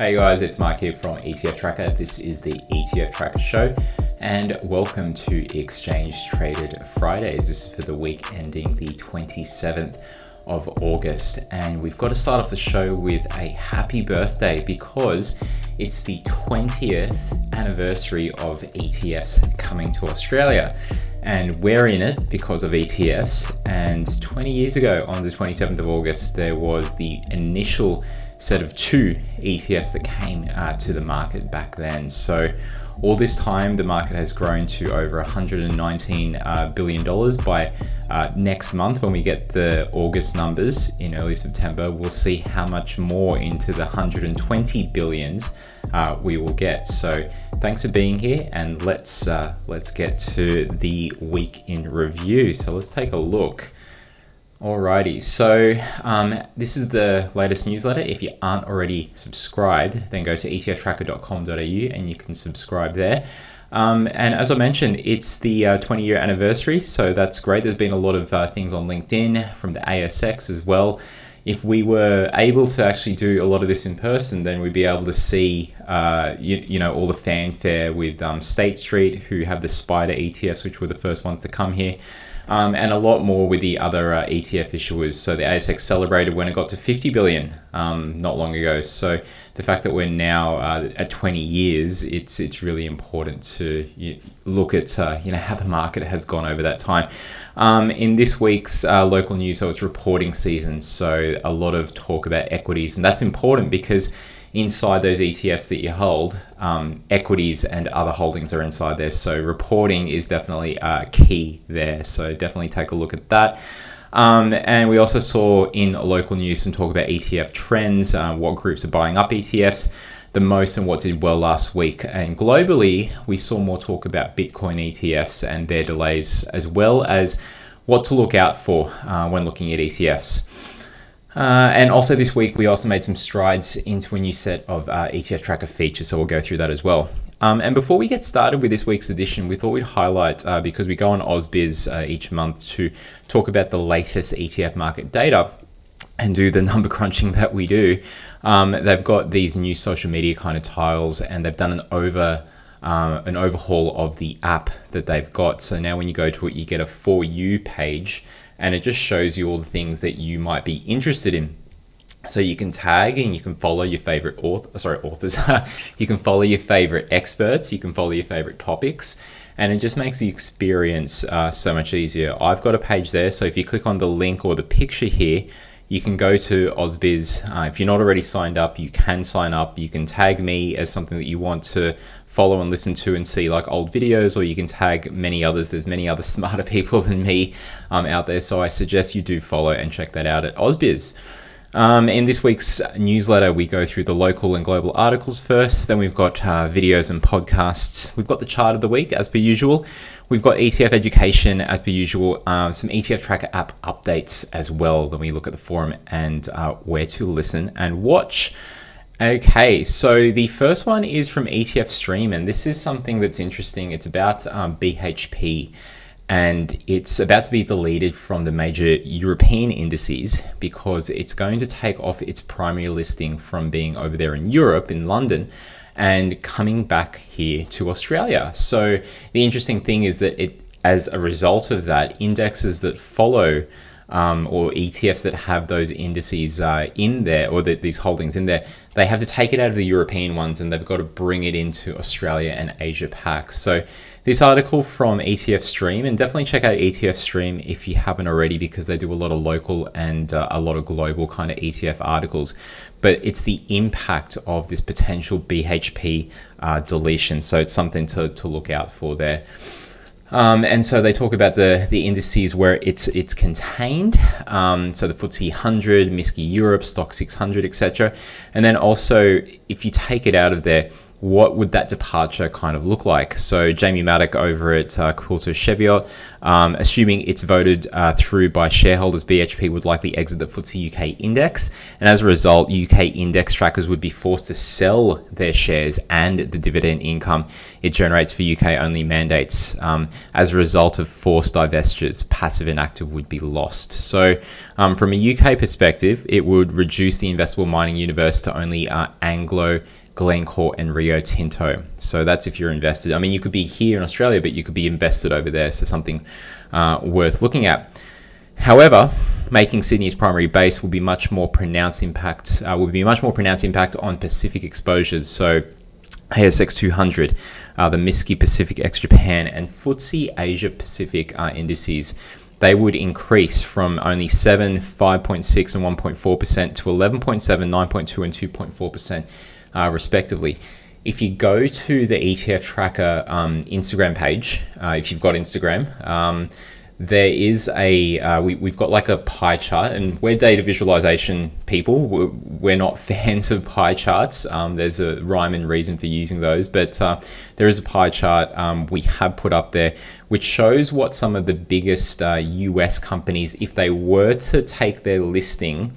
Hey guys, it's Mark here from ETF Tracker. This is the ETF Tracker Show, and welcome to Exchange Traded Fridays. This is for the week ending the 27th of August, and we've got to start off the show with a happy birthday because it's the 20th anniversary of ETFs coming to Australia. And we're in it because of ETFs. And 20 years ago, on the 27th of August, there was the initial set of two ETFs that came uh, to the market back then. So, all this time, the market has grown to over 119 uh, billion dollars. By uh, next month, when we get the August numbers in early September, we'll see how much more into the 120 billions uh, we will get. So, thanks for being here, and let's uh, let's get to the week in review. So, let's take a look. Alrighty, so um, this is the latest newsletter. If you aren't already subscribed, then go to etftracker.com.au and you can subscribe there. Um, and as I mentioned, it's the uh, 20 year anniversary, so that's great. There's been a lot of uh, things on LinkedIn from the ASX as well. If we were able to actually do a lot of this in person, then we'd be able to see, uh, you, you, know, all the fanfare with um, State Street, who have the SPDR ETFs, which were the first ones to come here um, and a lot more with the other uh, ETF issuers. So the ASX celebrated when it got to 50 billion um, not long ago. So the fact that we're now uh, at 20 years, it's it's really important to look at uh, you know how the market has gone over that time. Um, in this week's uh, local news, so it's reporting season, so a lot of talk about equities, and that's important because inside those ETFs that you hold, um, equities and other holdings are inside there. So reporting is definitely uh, key there. So definitely take a look at that. Um, and we also saw in local news some talk about ETF trends, uh, what groups are buying up ETFs the most and what did well last week. And globally, we saw more talk about Bitcoin ETFs and their delays, as well as what to look out for uh, when looking at ETFs. Uh, and also this week, we also made some strides into a new set of uh, ETF tracker features, so we'll go through that as well. Um, and before we get started with this week's edition, we thought we'd highlight uh, because we go on AusBiz uh, each month to talk about the latest ETF market data and do the number crunching that we do. Um, they've got these new social media kind of tiles, and they've done an over. Um, an overhaul of the app that they've got. So now when you go to it, you get a For You page and it just shows you all the things that you might be interested in. So you can tag and you can follow your favorite author, sorry, authors. you can follow your favorite experts. You can follow your favorite topics, and it just makes the experience uh, so much easier. I've got a page there, so if you click on the link or the picture here, you can go to AusBiz. Uh, if you're not already signed up, you can sign up. You can tag me as something that you want to follow and listen to and see like old videos, or you can tag many others. There's many other smarter people than me um, out there, so I suggest you do follow and check that out at AusBiz. Um, in this week's newsletter, we go through the local and global articles first. Then we've got uh, videos and podcasts. We've got the chart of the week as per usual. We've got ETF education as per usual. Um, some ETF tracker app updates as well. Then we look at the forum and uh, where to listen and watch. Okay, so the first one is from ETF Stream, and this is something that's interesting. It's about um, BHP, and it's about to be deleted from the major European indices because it's going to take off its primary listing from being over there in Europe, in London, and coming back here to Australia. So the interesting thing is that it, as a result of that, indexes that follow um, or ETFs that have those indices uh, in there or the, these holdings in there, they have to take it out of the European ones and they've got to bring it into Australia and Asia Pac. So this article from ETF Stream, and definitely check out ETF Stream if you haven't already, because they do a lot of local and uh, a lot of global kind of ETF articles. But it's the impact of this potential BHP uh, deletion. So it's something to, to look out for there. Um, and so they talk about the, the indices where it's it's contained. Um, so the FTSE 100, MSCI Europe, STOXX 600, etc. And then also, if you take it out of there, what would that departure kind of look like? So Jamie Maddock over at uh, Quilter Cheviot, um, assuming it's voted uh, through by shareholders, BHP would likely exit the FTSE UK index, and as a result, UK index trackers would be forced to sell their shares and the dividend income it generates for UK only mandates. Um, as a result of forced divestitures, passive and active would be lost. So, um, from a UK perspective, it would reduce the investable mining universe to only uh, Anglo Glencore and Rio Tinto. So that's if you're invested. I mean, you could be here in Australia, but you could be invested over there. So something uh, worth looking at. However, making Sydney's primary base will be much more pronounced impact. Uh, will be much more pronounced impact on Pacific exposures. So ASX 200, uh, the MSCI Pacific ex Japan, and FTSE Asia Pacific uh, indices they would increase from only 7, 5.6, and 1.4% to 11.7, 9.2, and 2.4% uh, respectively. If you go to the ETF Tracker um, Instagram page, uh, if you've got Instagram, um, there is a uh, we, we've got like a pie chart and we're data visualization people we're, we're not fans of pie charts um, there's a rhyme and reason for using those but uh, there is a pie chart um, we have put up there which shows what some of the biggest uh, us companies if they were to take their listing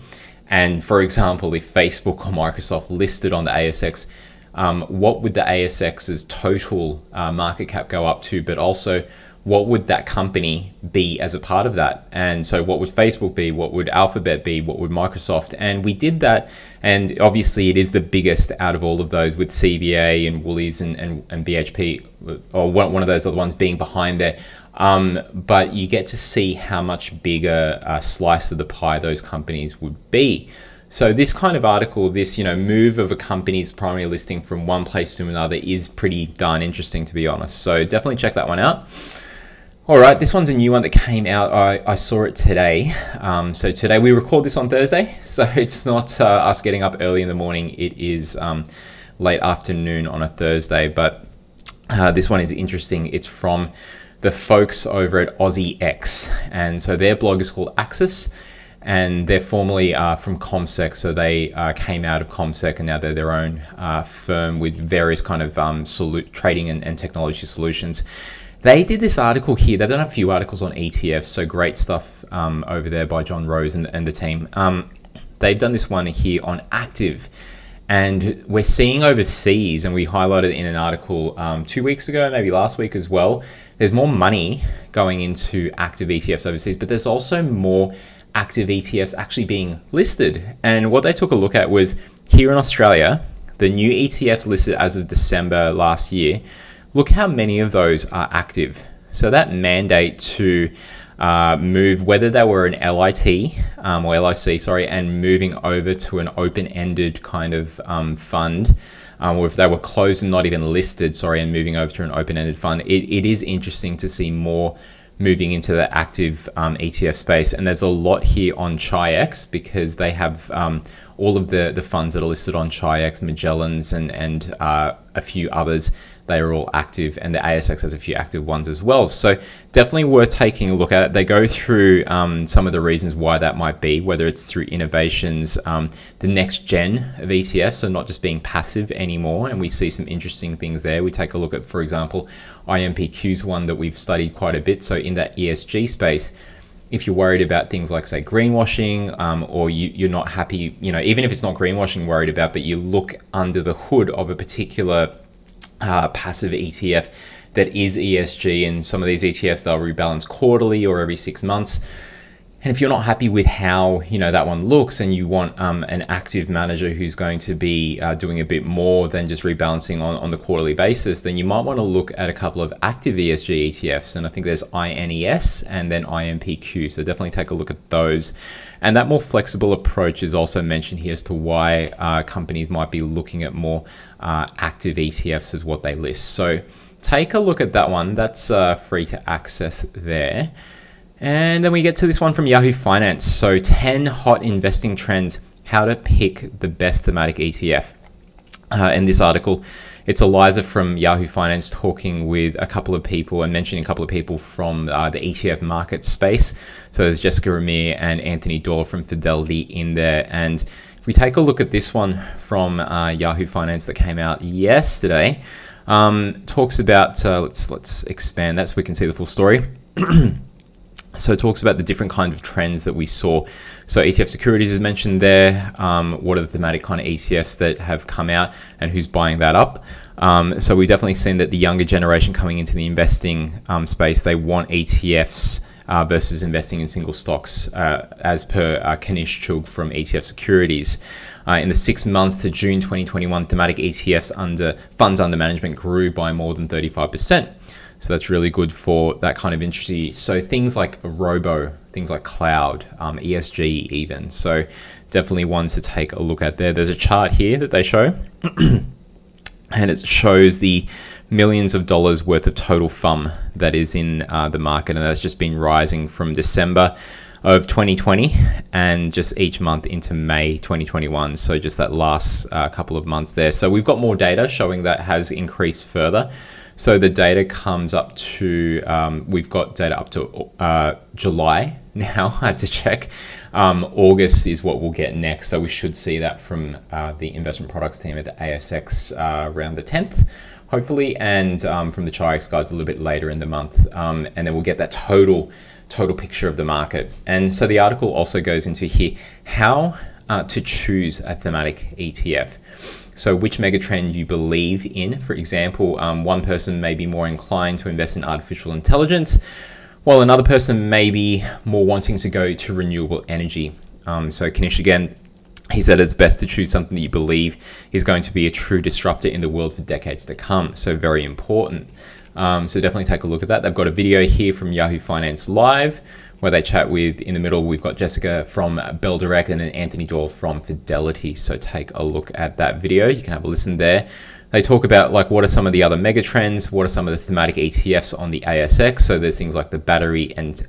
and for example, if Facebook or Microsoft listed on the ASX, um, what would the ASX's total uh, market cap go up to? But also, what would that company be as a part of that? And so, what would Facebook be? What would Alphabet be? What would Microsoft? And we did that. And obviously, it is the biggest out of all of those, with CBA and Woolies and, and, and BHP, or one, one of those other ones being behind there. Um, but you get to see how much bigger a slice of the pie those companies would be. So this kind of article, this you know move of a company's primary listing from one place to another, is pretty darn interesting to be honest. So definitely check that one out. All right, this one's a new one that came out. I, I saw it today. Um, so today we record this on Thursday, so it's not uh, us getting up early in the morning. It is um, late afternoon on a Thursday, but uh, this one is interesting. It's from the folks over at AUSIEX. And so their blog is called Axis, and they're formerly uh, from CommSec. So they uh, came out of CommSec and now they're their own uh, firm with various kind of um, solu- trading and, and, technology solutions. They did this article here. They've done a few articles on ETFs, so great stuff um, over there by John Rose and, and the team. Um, they've done this one here on active. And we're seeing overseas, and we highlighted in an article um, two weeks ago, maybe last week as well, there's more money going into active ETFs overseas, but there's also more active ETFs actually being listed. And what they took a look at was here in Australia, the new ETFs listed as of December last year, look how many of those are active. So that mandate to uh, move, whether they were an LIT um, or LIC, sorry, and moving over to an open-ended kind of um, fund um, or if they were closed and not even listed, sorry, and moving over to an open-ended fund, it, it is interesting to see more moving into the active um, ETF space. And there's a lot here on Chi-X because they have um, all of the, the funds that are listed on Chi-X, Magellan's, and, and uh, a few others they are all active, and the ASX has a few active ones as well. So definitely worth taking a look at. They go through um, some of the reasons why that might be, whether it's through innovations, um, the next gen of ETFs, so not just being passive anymore, and we see some interesting things there. We take a look at, for example, IMPQ's one that we've studied quite a bit. So in that ESG space if you're worried about things like say greenwashing um, or you, are not happy you know even if it's not greenwashing worried about but you look under the hood of a particular uh, passive ETF that is ESG, and some of these ETFs they'll rebalance quarterly or every six months. And if you're not happy with how you know that one looks, and you want um, an active manager who's going to be uh, doing a bit more than just rebalancing on, on the quarterly basis, then you might want to look at a couple of active ESG ETFs. And I think there's INES and then IMPQ. So definitely take a look at those. And that more flexible approach is also mentioned here as to why uh, companies might be looking at more uh, active ETFs as what they list. So take a look at that one. That's uh, free to access there. And then we get to this one from Yahoo Finance. So 10 hot investing trends, how to pick the best thematic ETF. Uh, in this article, it's Eliza from Yahoo Finance talking with a couple of people and mentioning a couple of people from uh, the ETF market space. So there's Jessica Amir and Anthony Doyle from Fidelity in there. And If we take a look at this one from uh, Yahoo Finance that came out yesterday, um, talks about uh, let's let's expand that so we can see the full story. so it talks about the different kind of trends that we saw. So ETF securities is mentioned there. Um, what are the thematic kind of ETFs that have come out and who's buying that up? Um, so we've definitely seen that the younger generation coming into the investing um, space, they want ETFs uh, versus investing in single stocks, uh, as per uh, Kanish Chugh from ETF Securities. Uh, in the six months to June 2021, thematic ETFs under funds under management grew by more than 35%. So that's really good for that kind of industry. So things like robo, things like cloud, um, ESG, even. So definitely ones to take a look at there. There's a chart here that they show, and it shows the millions of dollars worth of total FUM that is in uh, the market, and that's just been rising from December of 2020 and just each month into May 2021. So just that last uh, couple of months there. So we've got more data showing that has increased further. So the data comes up to, um, we've got data up to uh, July now, I had to check. Um, August is what we'll get next. So we should see that from uh, the investment products team at the ASX uh, around the 10th hopefully, and um, from the Chi-X guys a little bit later in the month. Um, and then we'll get that total total picture of the market. And so the article also goes into here how uh, to choose a thematic ETF. So, which megatrend you believe in. For example, um, one person may be more inclined to invest in artificial intelligence, while another person may be more wanting to go to renewable energy. Um, so, Kanish again he said it's best to choose something that you believe is going to be a true disruptor in the world for decades to come. So, very important. Um, so, definitely take a look at that. They've got a video here from Yahoo Finance Live where they chat with, in the middle, we've got Jessica from Bell Direct and then Anthony Doyle from Fidelity. So, take a look at that video. You can have a listen there. They talk about like what are some of the other mega trends, what are some of the thematic ETFs on the ASX. So there's things like the battery and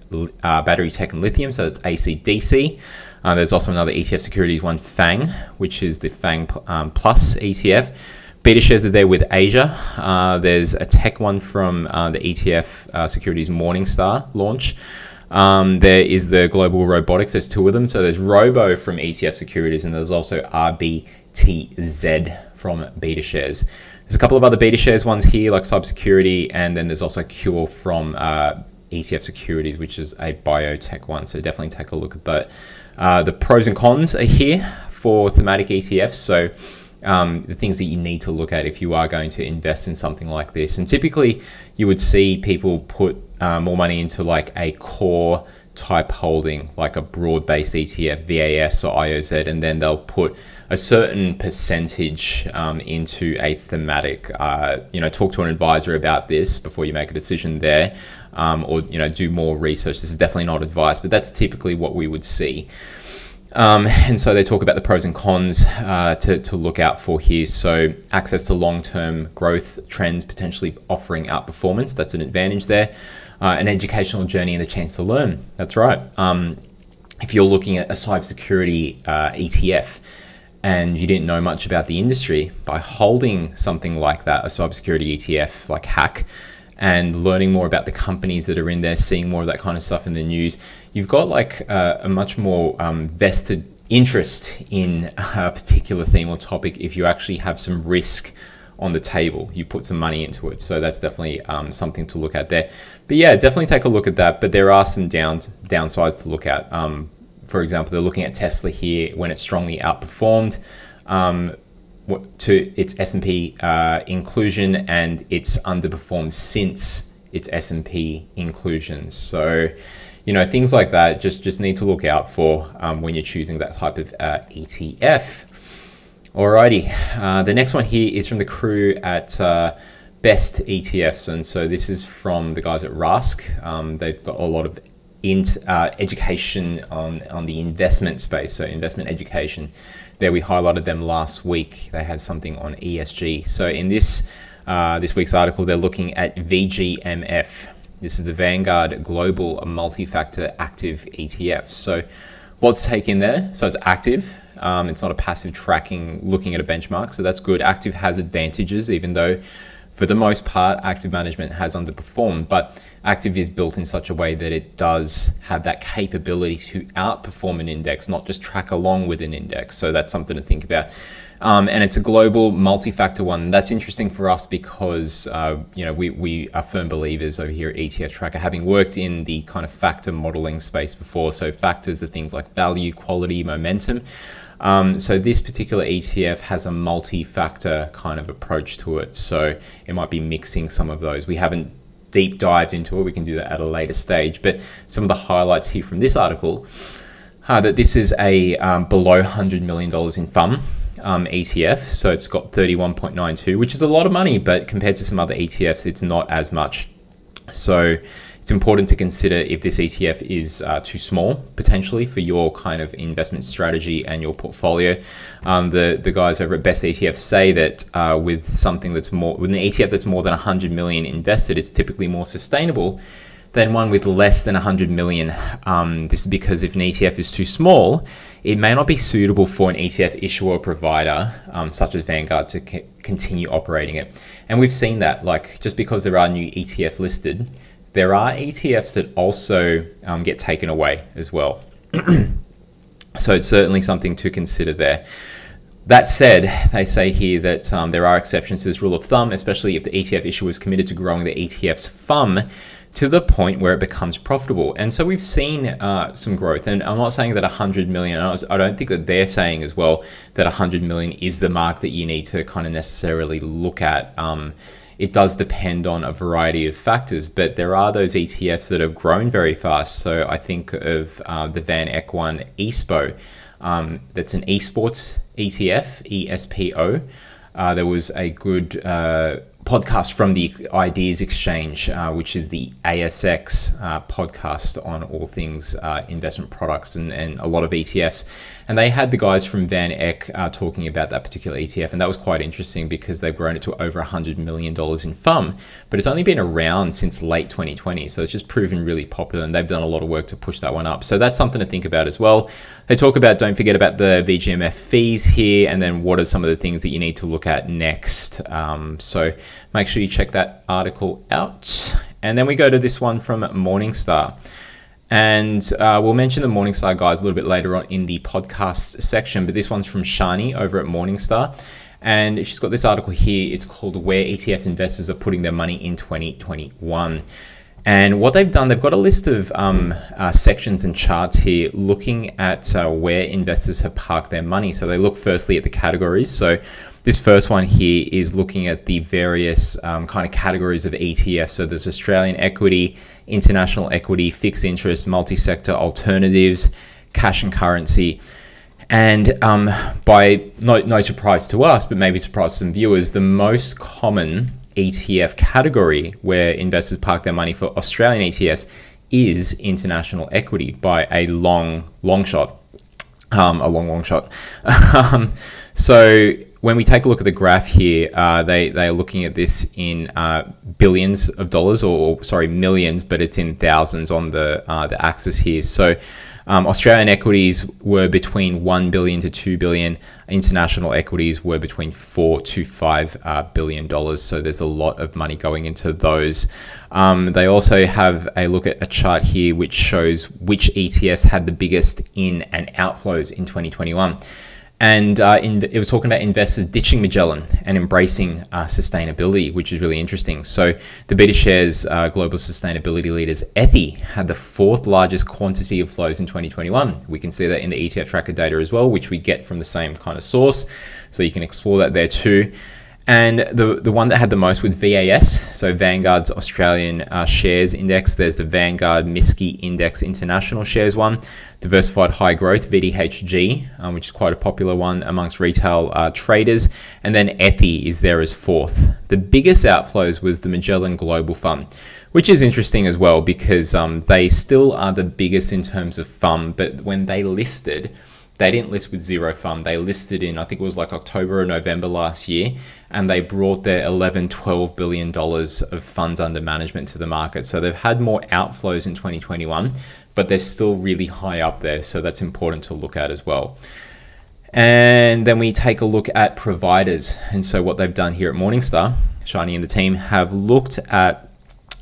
uh, battery tech and lithium. So it's ACDC. Uh, there's also another ETF securities one, FANG, which is the FANG um, Plus ETF. BetaShares are there with Asia. Uh, there's a tech one from uh, the ETF uh, Securities Morningstar launch. Um, there is the Global Robotics. There's two of them. So there's Robo from ETF Securities, and there's also RBTZ from BetaShares. There's a couple of other BetaShares ones here, like cybersecurity, and then there's also Cure from uh, ETF Securities, which is a biotech one. So definitely take a look at that. Uh, the pros and cons are here for thematic ETFs. So um, the things that you need to look at if you are going to invest in something like this. And typically, you would see people put uh, more money into like a core type holding, like a broad based ETF, VAS or IOZ, and then they'll put a certain percentage um, into a thematic. Uh, you know, talk to an advisor about this before you make a decision there, um, or you know, do more research. This is definitely not advice, but that's typically what we would see. Um, and so they talk about the pros and cons uh, to, to look out for here. So, access to long term growth trends, potentially offering outperformance, that's an advantage there. Uh, an educational journey and the chance to learn, that's right. Um, if you're looking at a cybersecurity uh, ETF and you didn't know much about the industry, by holding something like that, a cybersecurity ETF like Hack, and learning more about the companies that are in there, seeing more of that kind of stuff in the news, you've got like uh, a much more um, vested interest in a particular theme or topic if you actually have some risk on the table. You put some money into it. So that's definitely um, something to look at there. But yeah, definitely take a look at that. But there are some downs, downsides to look at. Um, for example, they're looking at Tesla here when it strongly outperformed. Um, to its S&P uh, inclusion and it's underperformed since its S&P inclusion. So, you know, things like that just just need to look out for um, when you're choosing that type of uh, ETF. Alrighty, uh, the next one here is from the crew at uh, Best ETFs, and so this is from the guys at Rask. Um, they've got a lot of int, uh, education on on the investment space, so investment education there we highlighted them last week. They have something on ESG. So in this uh, this week's article, they're looking at VGMF. This is the Vanguard Global Multi-Factor Active ETF. So lots to take in there. So it's active. Um, it's not a passive tracking looking at a benchmark. So that's good. Active has advantages, even though for the most part, active management has underperformed, but active is built in such a way that it does have that capability to outperform an index, not just track along with an index. So that's something to think about. Um, and it's a global multi-factor one. That's interesting for us because uh, you know we, we are firm believers over here at ETF Tracker, having worked in the kind of factor modeling space before. So factors are things like value, quality, momentum. Um, so this particular ETF has a multi-factor kind of approach to it. So it might be mixing some of those. We haven't deep dived into it. We can do that at a later stage. But some of the highlights here from this article are that this is a um, below $100 million in FUM. Um, ETF, so it's got 31.92, which is a lot of money, but compared to some other ETFs, it's not as much. So it's important to consider if this ETF is uh, too small potentially for your kind of investment strategy and your portfolio. Um, the the guys over at Best ETF say that uh, with something that's more with an ETF that's more than 100 million invested, it's typically more sustainable than one with less than 100 million. Um, this is because if an ETF is too small, it may not be suitable for an ETF issuer or provider, um, such as Vanguard, to c- continue operating it. And we've seen that, like, just because there are new ETFs listed, there are ETFs that also um, get taken away as well. so it's certainly something to consider there. That said, they say here that um, there are exceptions to this rule of thumb, especially if the ETF issuer is committed to growing the ETF's FUM to the point where it becomes profitable. And so we've seen uh, some growth. And I'm not saying that 100 million, I don't think that they're saying as well that 100 million is the mark that you need to kind of necessarily look at. Um, it does depend on a variety of factors, but there are those ETFs that have grown very fast. So I think of uh, the Van Eck one, ESPO. Um, that's an esports ETF, ESPO. Uh, there was a good uh, podcast from the Ideas Exchange, uh, which is the ASX uh, podcast on all things uh, investment products and, and a lot of ETFs. And they had the guys from Van Eck uh, talking about that particular ETF. And that was quite interesting because they've grown it to over $100 million in FUM, but it's only been around since late 2020. So it's just proven really popular and they've done a lot of work to push that one up. So that's something to think about as well. They talk about, don't forget about the VGMF fees here, and then what are some of the things that you need to look at next. Um, so make sure you check that article out. And then we go to this one from Morningstar. And uh, we'll mention the Morningstar guys a little bit later on in the podcast section, but this one's from Shani over at Morningstar. And she's got this article here. It's called Where ETF Investors Are Putting Their Money in 2021. And what they've done, they've got a list of um, uh, sections and charts here looking at uh, where investors have parked their money. So they look firstly at the categories. So this first one here is looking at the various um, kind of categories of ETF. So there's Australian equity, international equity, fixed interest, multi sector alternatives, cash and currency. And um, by no, no surprise to us, but maybe surprise to some viewers, the most common ETF category where investors park their money for Australian ETFs is international equity by a long, long shot. Um, a long, long shot. um, so when we take a look at the graph here, uh, they they are looking at this in uh, billions of dollars, or, or, sorry, millions, but it's in thousands on the uh, the axis here. So um, Australian equities were between one billion to two billion. International equities were between four to five uh, billion dollars. So there's a lot of money going into those. Um, they also have a look at a chart here which shows which ETFs had the biggest in and outflows in 2021 and uh, in, it was talking about investors ditching Magellan and embracing uh, sustainability, which is really interesting. So the BetaShares uh, global sustainability leaders, Ethy, had the fourth largest quantity of flows in 2021. We can see that in the ETF tracker data as well, which we get from the same kind of source. So you can explore that there too. And the, the one that had the most was VAS, so Vanguard's Australian uh, Shares Index. There's the Vanguard MSCI Index International Shares one, Diversified High Growth, VDHG, um, which is quite a popular one amongst retail uh, traders. And then Ethy is there as fourth. The biggest outflows was the Magellan Global Fund, which is interesting as well because um, they still are the biggest in terms of fund, but when they listed, they didn't list with zero fund. They listed in, I think it was like October or November last year, and they brought their 11, 12 billion dollars of funds under management to the market. So they've had more outflows in 2021, but they're still really high up there. So that's important to look at as well. And then we take a look at providers. And so what they've done here at Morningstar, Shani and the team have looked at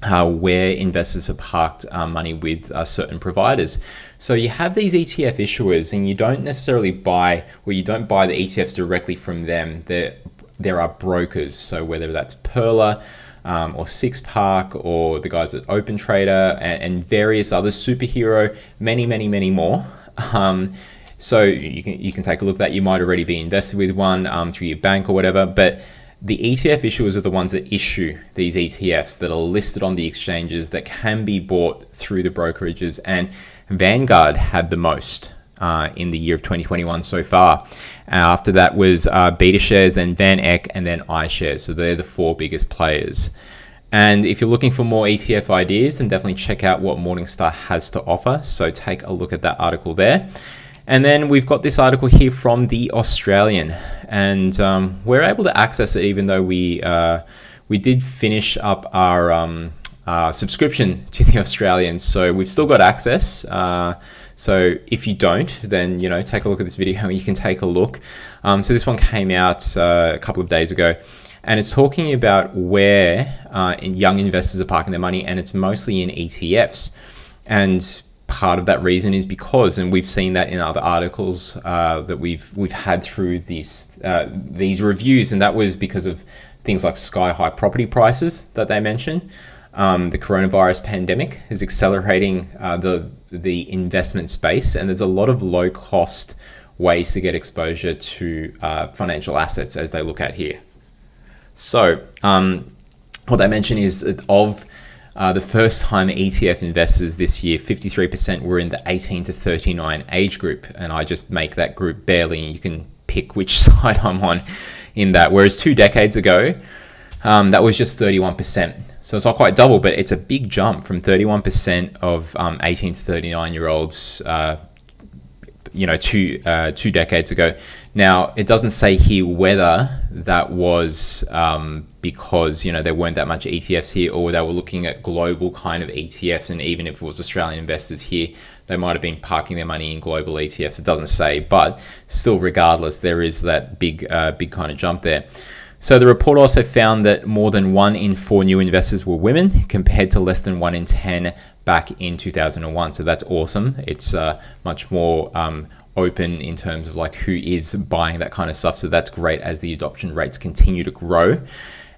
uh, where investors have parked uh, money with uh, certain providers. So you have these ETF issuers, and you don't necessarily buy, or you don't buy the ETFs directly from them. There, there are brokers. So whether that's Pearler. Um, or Six Park, or the guys at Open Trader, and, and various other Superhero, many, many, many more. Um, so you can you can take a look at that. You might already be invested with one um, through your bank or whatever, but the ETF issuers are the ones that issue these ETFs that are listed on the exchanges that can be bought through the brokerages. And Vanguard had the most uh, in the year of 2021 so far. Uh, after that was uh, BetaShares, then Van Eck, and then iShares. So they're the four biggest players. And if you're looking for more ETF ideas, then definitely check out what Morningstar has to offer. So take a look at that article there. And then we've got this article here from the Australian, and um, we're able to access it even though we uh, we did finish up our um, uh, subscription to the Australians. so we've still got access. Uh, so if you don't, then you know take a look at this video and you can take a look. Um, so this one came out uh, a couple of days ago, and it's talking about where uh, young investors are parking their money, and it's mostly in ETFs, and part of that reason is because, and we've seen that in other articles uh, that we've we've had through these these reviews, and that was because of things like sky high property prices that they mentioned. Um, the coronavirus pandemic is accelerating uh, the the investment space, and there's a lot of low cost ways to get exposure to uh, financial assets as they look at here. So, um, what they mention is of uh, the first time ETF investors this year, 53% were in the 18 to 39 age group. And I just make that group barely. You can pick which side I'm on in that. Whereas two decades ago, um, that was just 31%. So it's not quite double, but it's a big jump from 31% of um, 18 to 39 year olds, uh, you know, two uh, two decades ago. Now it doesn't say here whether that was um, because you know there weren't that much ETFs here, or they were looking at global kind of ETFs, and even if it was Australian investors here, they might have been parking their money in global ETFs. It doesn't say, but still, regardless, there is that big, uh, big kind of jump there. So the report also found that more than one in four new investors were women, compared to less than one in ten back in 2001. So that's awesome. It's uh, much more um, open in terms of like who is buying that kind of stuff. So that's great as the adoption rates continue to grow.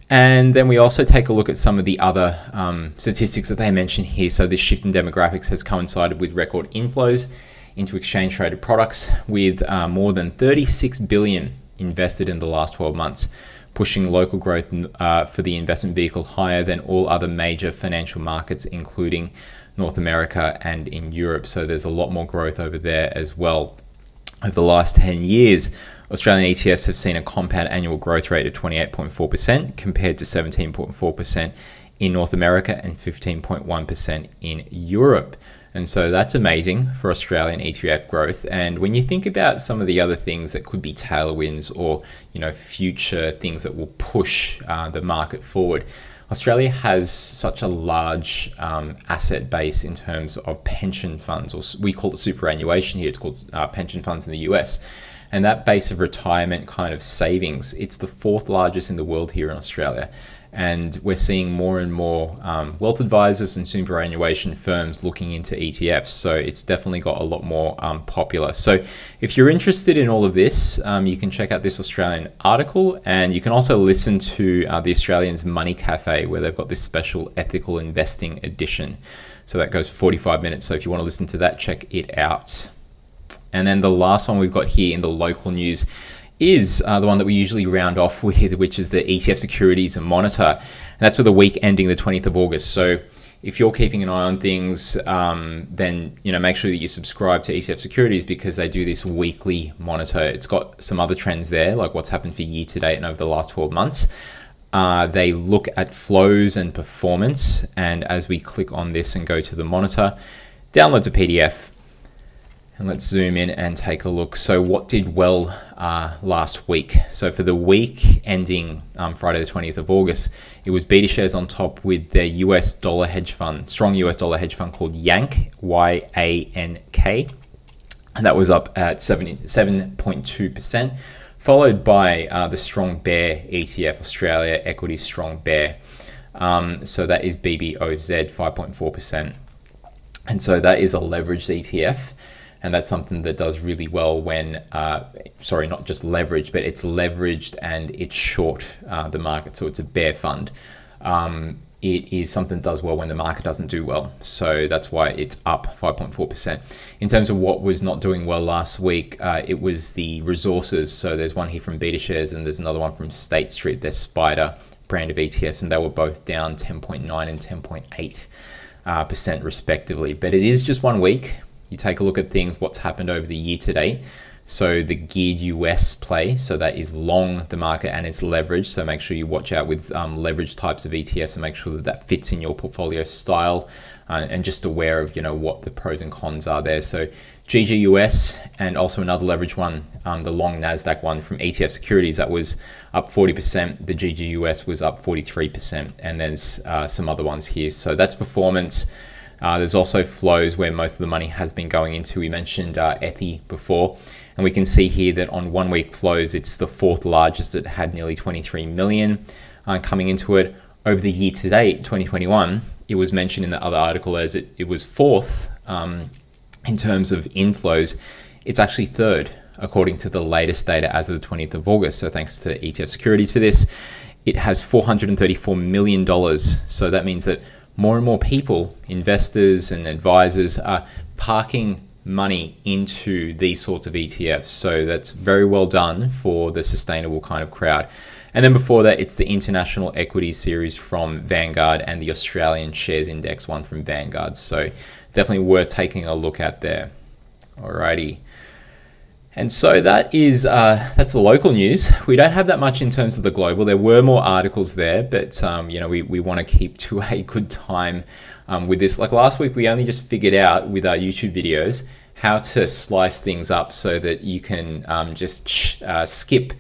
And then we also take a look at some of the other um, statistics that they mention here. So this shift in demographics has coincided with record inflows into exchange traded products, with uh, more than 36 billion invested in the last 12 months, pushing local growth uh, for the investment vehicle higher than all other major financial markets, including North America and in Europe. So there's a lot more growth over there as well. Over the last 10 years, Australian ETFs have seen a compound annual growth rate of 28.4% compared to 17.4% in North America and 15.1% in Europe. And so that's amazing for Australian ETF growth. And when you think about some of the other things that could be tailwinds or you know future things that will push uh, the market forward, Australia has such a large um, asset base in terms of pension funds, or we call it superannuation here. It's called uh, pension funds in the US. And that base of retirement kind of savings, it's the fourth largest in the world here in Australia. And we're seeing more and more um, wealth advisors and superannuation firms looking into ETFs. So it's definitely got a lot more um, popular. So if you're interested in all of this, um, you can check out this Australian article and you can also listen to uh, the Australians Money Cafe, where they've got this special ethical investing edition. So that goes for 45 minutes. So if you want to listen to that, check it out. And then the last one we've got here in the local news is uh, the one that we usually round off with, which is the ETF Securities and Monitor. And that's for the week ending the 20th of August. So if you're keeping an eye on things, um, then you know make sure that you subscribe to ETF Securities because they do this weekly monitor. It's got some other trends there, like what's happened for year to date and over the last 12 months. Uh, they look at flows and performance, and as we click on this and go to the monitor, downloads a PDF and let's zoom in and take a look. So, what did well uh, last week? So, for the week ending um, Friday, the 20th of August, it was BetaShares on top with their US dollar hedge fund, strong US dollar hedge fund called Yank, Y A N K. And that was up at 7.2%, followed by uh, the Strong Bear ETF, Australia Equity Strong Bear. Um, so that is BBOZ 5.4%. And so that is a leveraged ETF. And that's something that does really well when, uh, sorry, not just leveraged, but it's leveraged and it's short uh, the market. So it's a bear fund. Um, it is something that does well when the market doesn't do well. So that's why it's up 5.4%. In terms of what was not doing well last week, uh, it was the resources. So there's one here from BetaShares and there's another one from State Street. There's SPDR brand of ETFs, and they were both down 10.9 and 10.8 uh, percent respectively. But it is just one week. You take a look at things, what's happened over the year today. So the geared US play, so that is long the market and it's leveraged. So make sure you watch out with um, leverage types of ETFs and make sure that that fits in your portfolio style uh, and just aware of you know what the pros and cons are there. So GGUS and also another leverage one, um, the long Nasdaq one from ETF Securities that was up 40%. The GGUS was up 43%, and there's uh, some other ones here. So that's performance. Uh, there's also flows where most of the money has been going into. We mentioned uh, Ethi before. And we can see here that on one week flows, it's the fourth largest. It had nearly 23 million uh, coming into it. Over the year to date, 2021, it was mentioned in the other article as it, it was fourth um, in terms of inflows. It's actually third, according to the latest data as of the 20th of August. So thanks to ETF Securities for this. It has $434 million. So that means that more and more people, investors and advisors, are parking money into these sorts of ETFs. So that's very well done for the sustainable kind of crowd. And then before that, it's the International Equity Series from Vanguard and the Australian Shares Index one from Vanguard. So definitely worth taking a look at there. Alrighty. And so that is uh, that's the local news. We don't have that much in terms of the global. There were more articles there, but um, you know we, we want to keep to a good time um, with this. Like last week, we only just figured out with our YouTube videos how to slice things up so that you can um, just uh, skip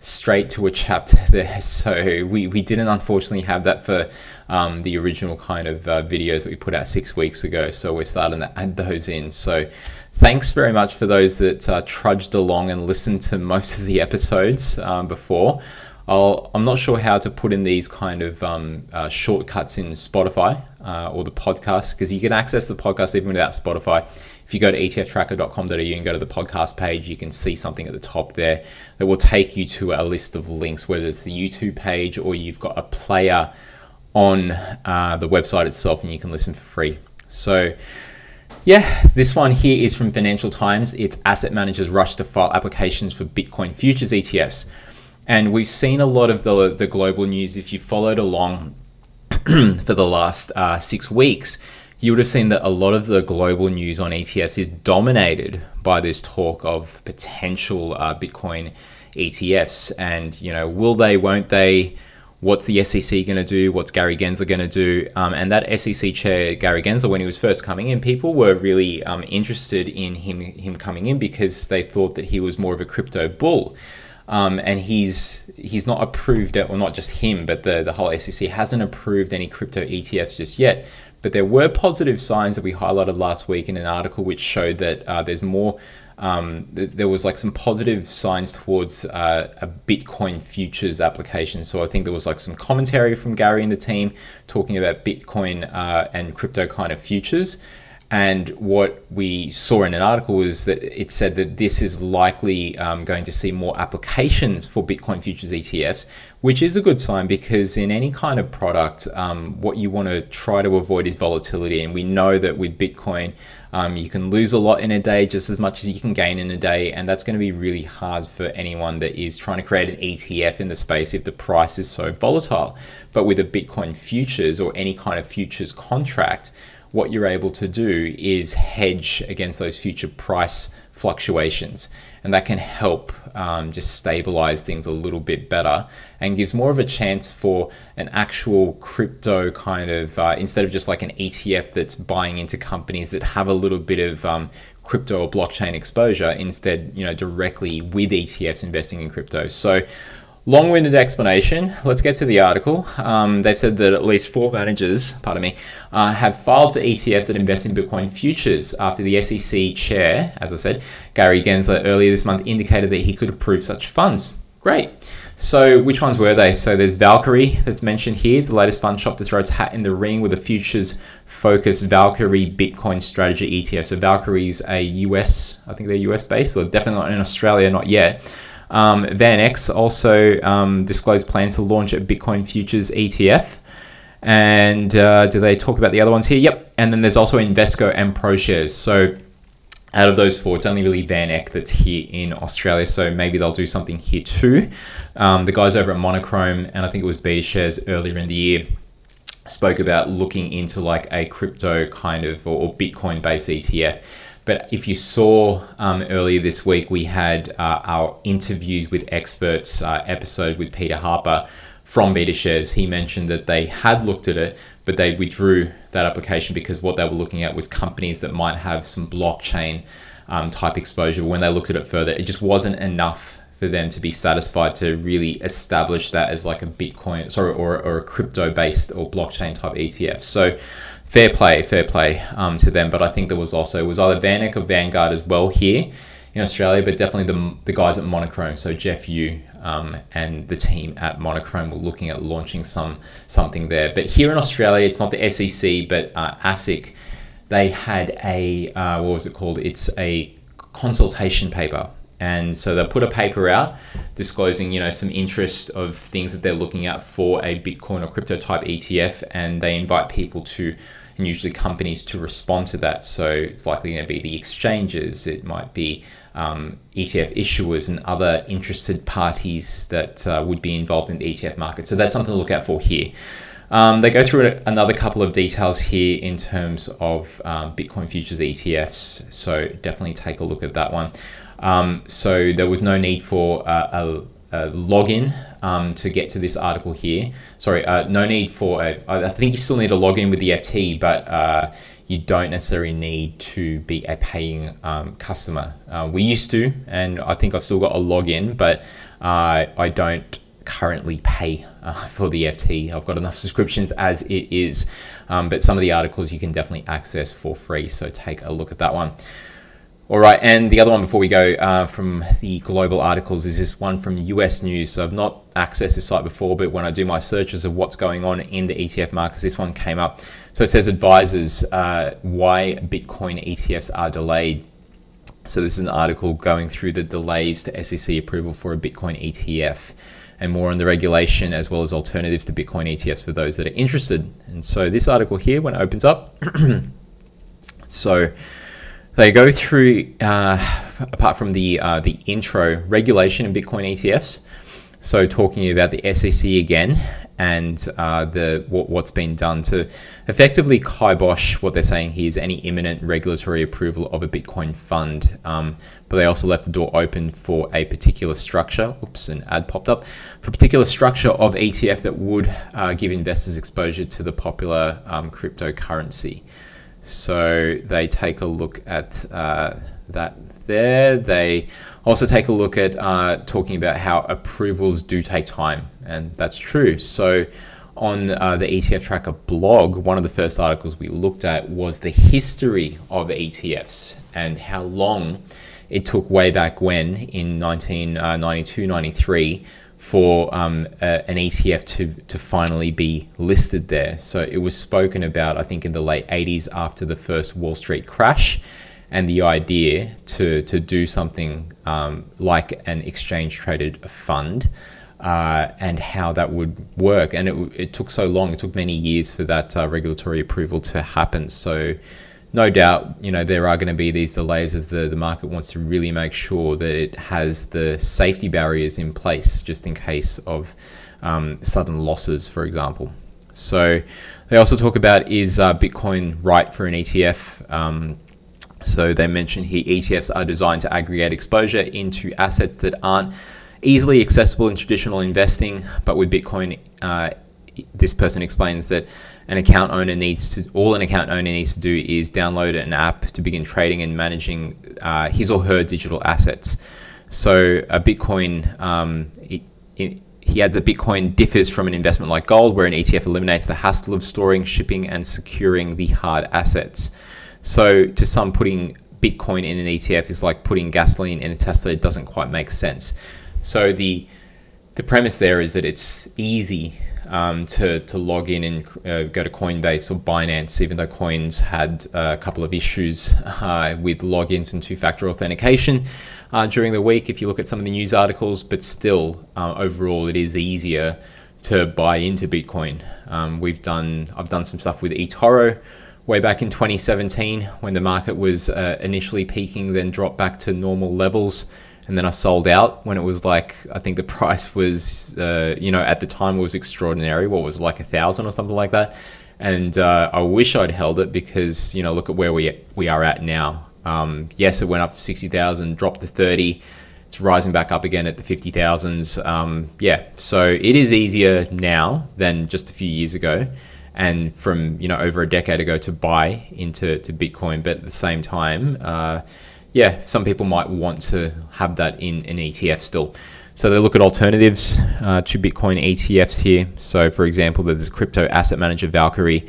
straight to a chapter there. So we, we didn't unfortunately have that for um, the original kind of uh, videos that we put out six weeks ago. So we're starting to add those in. So thanks very much for those that uh, trudged along and listened to most of the episodes um, before. i am not sure how to put in these kind of um, uh, shortcuts in Spotify uh, or the podcast because you can access the podcast even without Spotify. If you go to etftracker.com.au and go to the podcast page, you can see something at the top there that will take you to a list of links, whether it's the YouTube page or you've got a player on uh, the website itself and you can listen for free. So, yeah, this one here is from Financial Times. It's asset managers rush to file applications for Bitcoin futures ETFs. And we've seen a lot of the, the global news if you followed along for the last uh, six weeks you would have seen that a lot of the global news on ETFs is dominated by this talk of potential uh, Bitcoin ETFs. And, you know, will they, won't they? What's the SEC going to do? What's Gary Gensler going to do? Um, and that SEC chair, Gary Gensler, when he was first coming in, people were really um, interested in him, him coming in because they thought that he was more of a crypto bull. Um, and he's he's not approved it, or not just him, but the, the whole SEC hasn't approved any crypto ETFs just yet. But there were positive signs that we highlighted last week in an article which showed that uh, there's more. Um, th- there was like some positive signs towards uh, a Bitcoin futures application. So I think there was like some commentary from Gary and the team talking about Bitcoin uh, and crypto kind of futures. And what we saw in an article was that it said that this is likely um, going to see more applications for Bitcoin futures ETFs, which is a good sign because in any kind of product, um, what you want to try to avoid is volatility. And we know that with Bitcoin, um, you can lose a lot in a day just as much as you can gain in a day. And that's going to be really hard for anyone that is trying to create an ETF in the space if the price is so volatile. But with a Bitcoin futures or any kind of futures contract, what you're able to do is hedge against those future price fluctuations. And that can help um, just stabilize things a little bit better and gives more of a chance for an actual crypto kind of, uh, instead of just like an ETF that's buying into companies that have a little bit of um, crypto or blockchain exposure, instead, you know, directly with ETFs investing in crypto. So long winded explanation. Let's get to the article. Um, they've said that at least four managers, pardon me, uh, have filed for ETFs that invest in Bitcoin futures after the SEC chair, as I said, Gary Gensler, earlier this month indicated that he could approve such funds. Great. So, which ones were they? So, there's Valkyrie that's mentioned here. It's the latest fund shop to throw its hat in the ring with a futures focused Valkyrie Bitcoin strategy ETF. So, Valkyrie's a US, I think they're US based, so definitely not in Australia, not yet. Um, VanEck also um, disclosed plans to launch a Bitcoin futures ETF. And uh, do they talk about the other ones here? Yep. And then there's also Invesco and ProShares. So out of those four, it's only really VanEck that's here in Australia. So maybe they'll do something here too. Um, the guys over at Monochrome, and I think it was BetaShares earlier in the year, spoke about looking into like a crypto kind of or, or Bitcoin based ETF. But if you saw um, earlier this week, we had uh, our interviews with experts uh, episode with Peter Harper from BetaShares. He mentioned that they had looked at it, but they withdrew that application because what they were looking at was companies that might have some blockchain um, type exposure. When they looked at it further, it just wasn't enough for them to be satisfied to really establish that as like a Bitcoin, sorry, or, or a crypto based or blockchain type ETF. So fair play, fair play um, to them. But I think there was also was either VanEck or Vanguard as well here in Australia, but definitely the, the guys at Monochrome. So Jeff Yew um, and the team at Monochrome were looking at launching some something there. But here in Australia, it's not the SEC, but uh, ASIC. They had a uh, what was it called? It's a consultation paper and so they'll put a paper out disclosing you know some interest of things that they're looking at for a bitcoin or crypto type etf and they invite people to and usually companies to respond to that so it's likely going to be the exchanges it might be um, ETF issuers and other interested parties that uh, would be involved in the ETF market. So that's something to look out for here. Um, they go through another couple of details here in terms of um, Bitcoin futures ETFs. So definitely take a look at that one. Um, so there was no need for uh, a, a, login um, to get to this article here. Sorry, uh, no need for a, I think you still need to log in with the FT, but uh, you don't necessarily need to be a paying um, customer. Uh, we used to, and I think I've still got a login, but uh, I don't currently pay uh, for the FT. I've got enough subscriptions as it is, um, but some of the articles you can definitely access for free. So take a look at that one. All right, and the other one before we go uh, from the global articles is this one from US News. So I've not accessed this site before, but when I do my searches of what's going on in the ETF markets, this one came up. So it says advisors uh, why Bitcoin ETFs are delayed. So this is an article going through the delays to SEC approval for a Bitcoin ETF and more on the regulation as well as alternatives to Bitcoin ETFs for those that are interested. And so this article here, when it opens up, so they go through, uh, apart from the uh, the intro, regulation in Bitcoin ETFs. So talking about the SEC again and uh, the what, has been done to effectively kibosh what they're saying here is any imminent regulatory approval of a Bitcoin fund. Um, but they also left the door open for a particular structure. Oops, an ad popped up for a particular structure of ETF that would uh, give investors exposure to the popular um, cryptocurrency. So they take a look at uh, that there. They also take a look at uh, talking about how approvals do take time, and that's true. So on uh, the ETF Tracker blog, one of the first articles we looked at was the history of ETFs and how long it took way back when in 1992 93 for um, a, an ETF to, to finally be listed there. So it was spoken about, I think, in the late 80s after the first Wall Street crash, and the idea to, to do something um, like an exchange traded fund. Uh, and how that would work. And it, it took so long, it took many years for that uh, regulatory approval to happen. So no doubt, you know, there are going to be these delays as the, the market wants to really make sure that it has the safety barriers in place just in case of um, sudden losses, for example. So they also talk about is uh, Bitcoin right for an ETF? Um, so they mention here ETFs are designed to aggregate exposure into assets that aren't easily accessible in traditional investing, but with Bitcoin, uh, this person explains that an account owner needs to all an account owner needs to do is download an app to begin trading and managing uh, his or her digital assets. So a Bitcoin um, it, it, he adds that Bitcoin differs from an investment like gold, where an ETF eliminates the hassle of storing, shipping, and securing the hard assets. So, to some, putting Bitcoin in an ETF is like putting gasoline in a Tesla. It doesn't quite make sense. So the the premise there is that it's easy um, to, to log in and uh, go to Coinbase or Binance, even though Coins had a couple of issues uh, with logins and two factor authentication uh, during the week, if you look at some of the news articles, but still, uh, overall, it is easier to buy into Bitcoin. Um, we've done, I've done some stuff with eToro way back in 2017 when the market was uh, initially peaking, then dropped back to normal levels and then I sold out when it was like I think the price was uh, you know at the time was extraordinary. What was it, like a thousand or something like that? And uh, I wish I'd held it because you know look at where we we are at now. Um, yes, it went up to sixty thousand, dropped to thirty. It's rising back up again at the fifty thousands. Um, yeah, so it is easier now than just a few years ago, and from you know over a decade ago to buy into to Bitcoin. But at the same time. Uh, yeah, some people might want to have that in an ETF still. So they look at alternatives uh, to Bitcoin ETFs here. So, for example, there's crypto asset manager Valkyrie.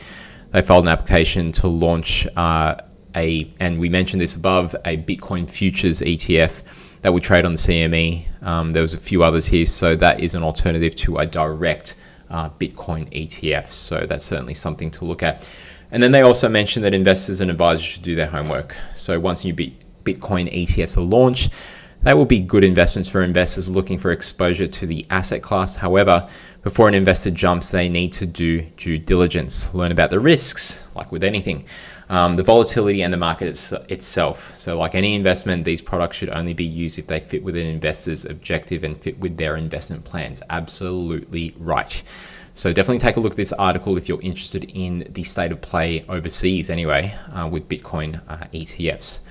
They filed an application to launch uh, a, and we mentioned this above, a Bitcoin futures ETF that would trade on the CME. Um, there was a few others here, so that is an alternative to a direct uh, Bitcoin ETF. So that's certainly something to look at. And then they also mentioned that investors and advisors should do their homework. So once you be, Bitcoin ETFs are launched. They will be good investments for investors looking for exposure to the asset class. However, before an investor jumps, they need to do due diligence, learn about the risks, like with anything, um, the volatility and the market it's, itself. So, like any investment, these products should only be used if they fit with an investor's objective and fit with their investment plans. Absolutely right. So, definitely take a look at this article if you're interested in the state of play overseas, anyway, uh, with Bitcoin uh, ETFs.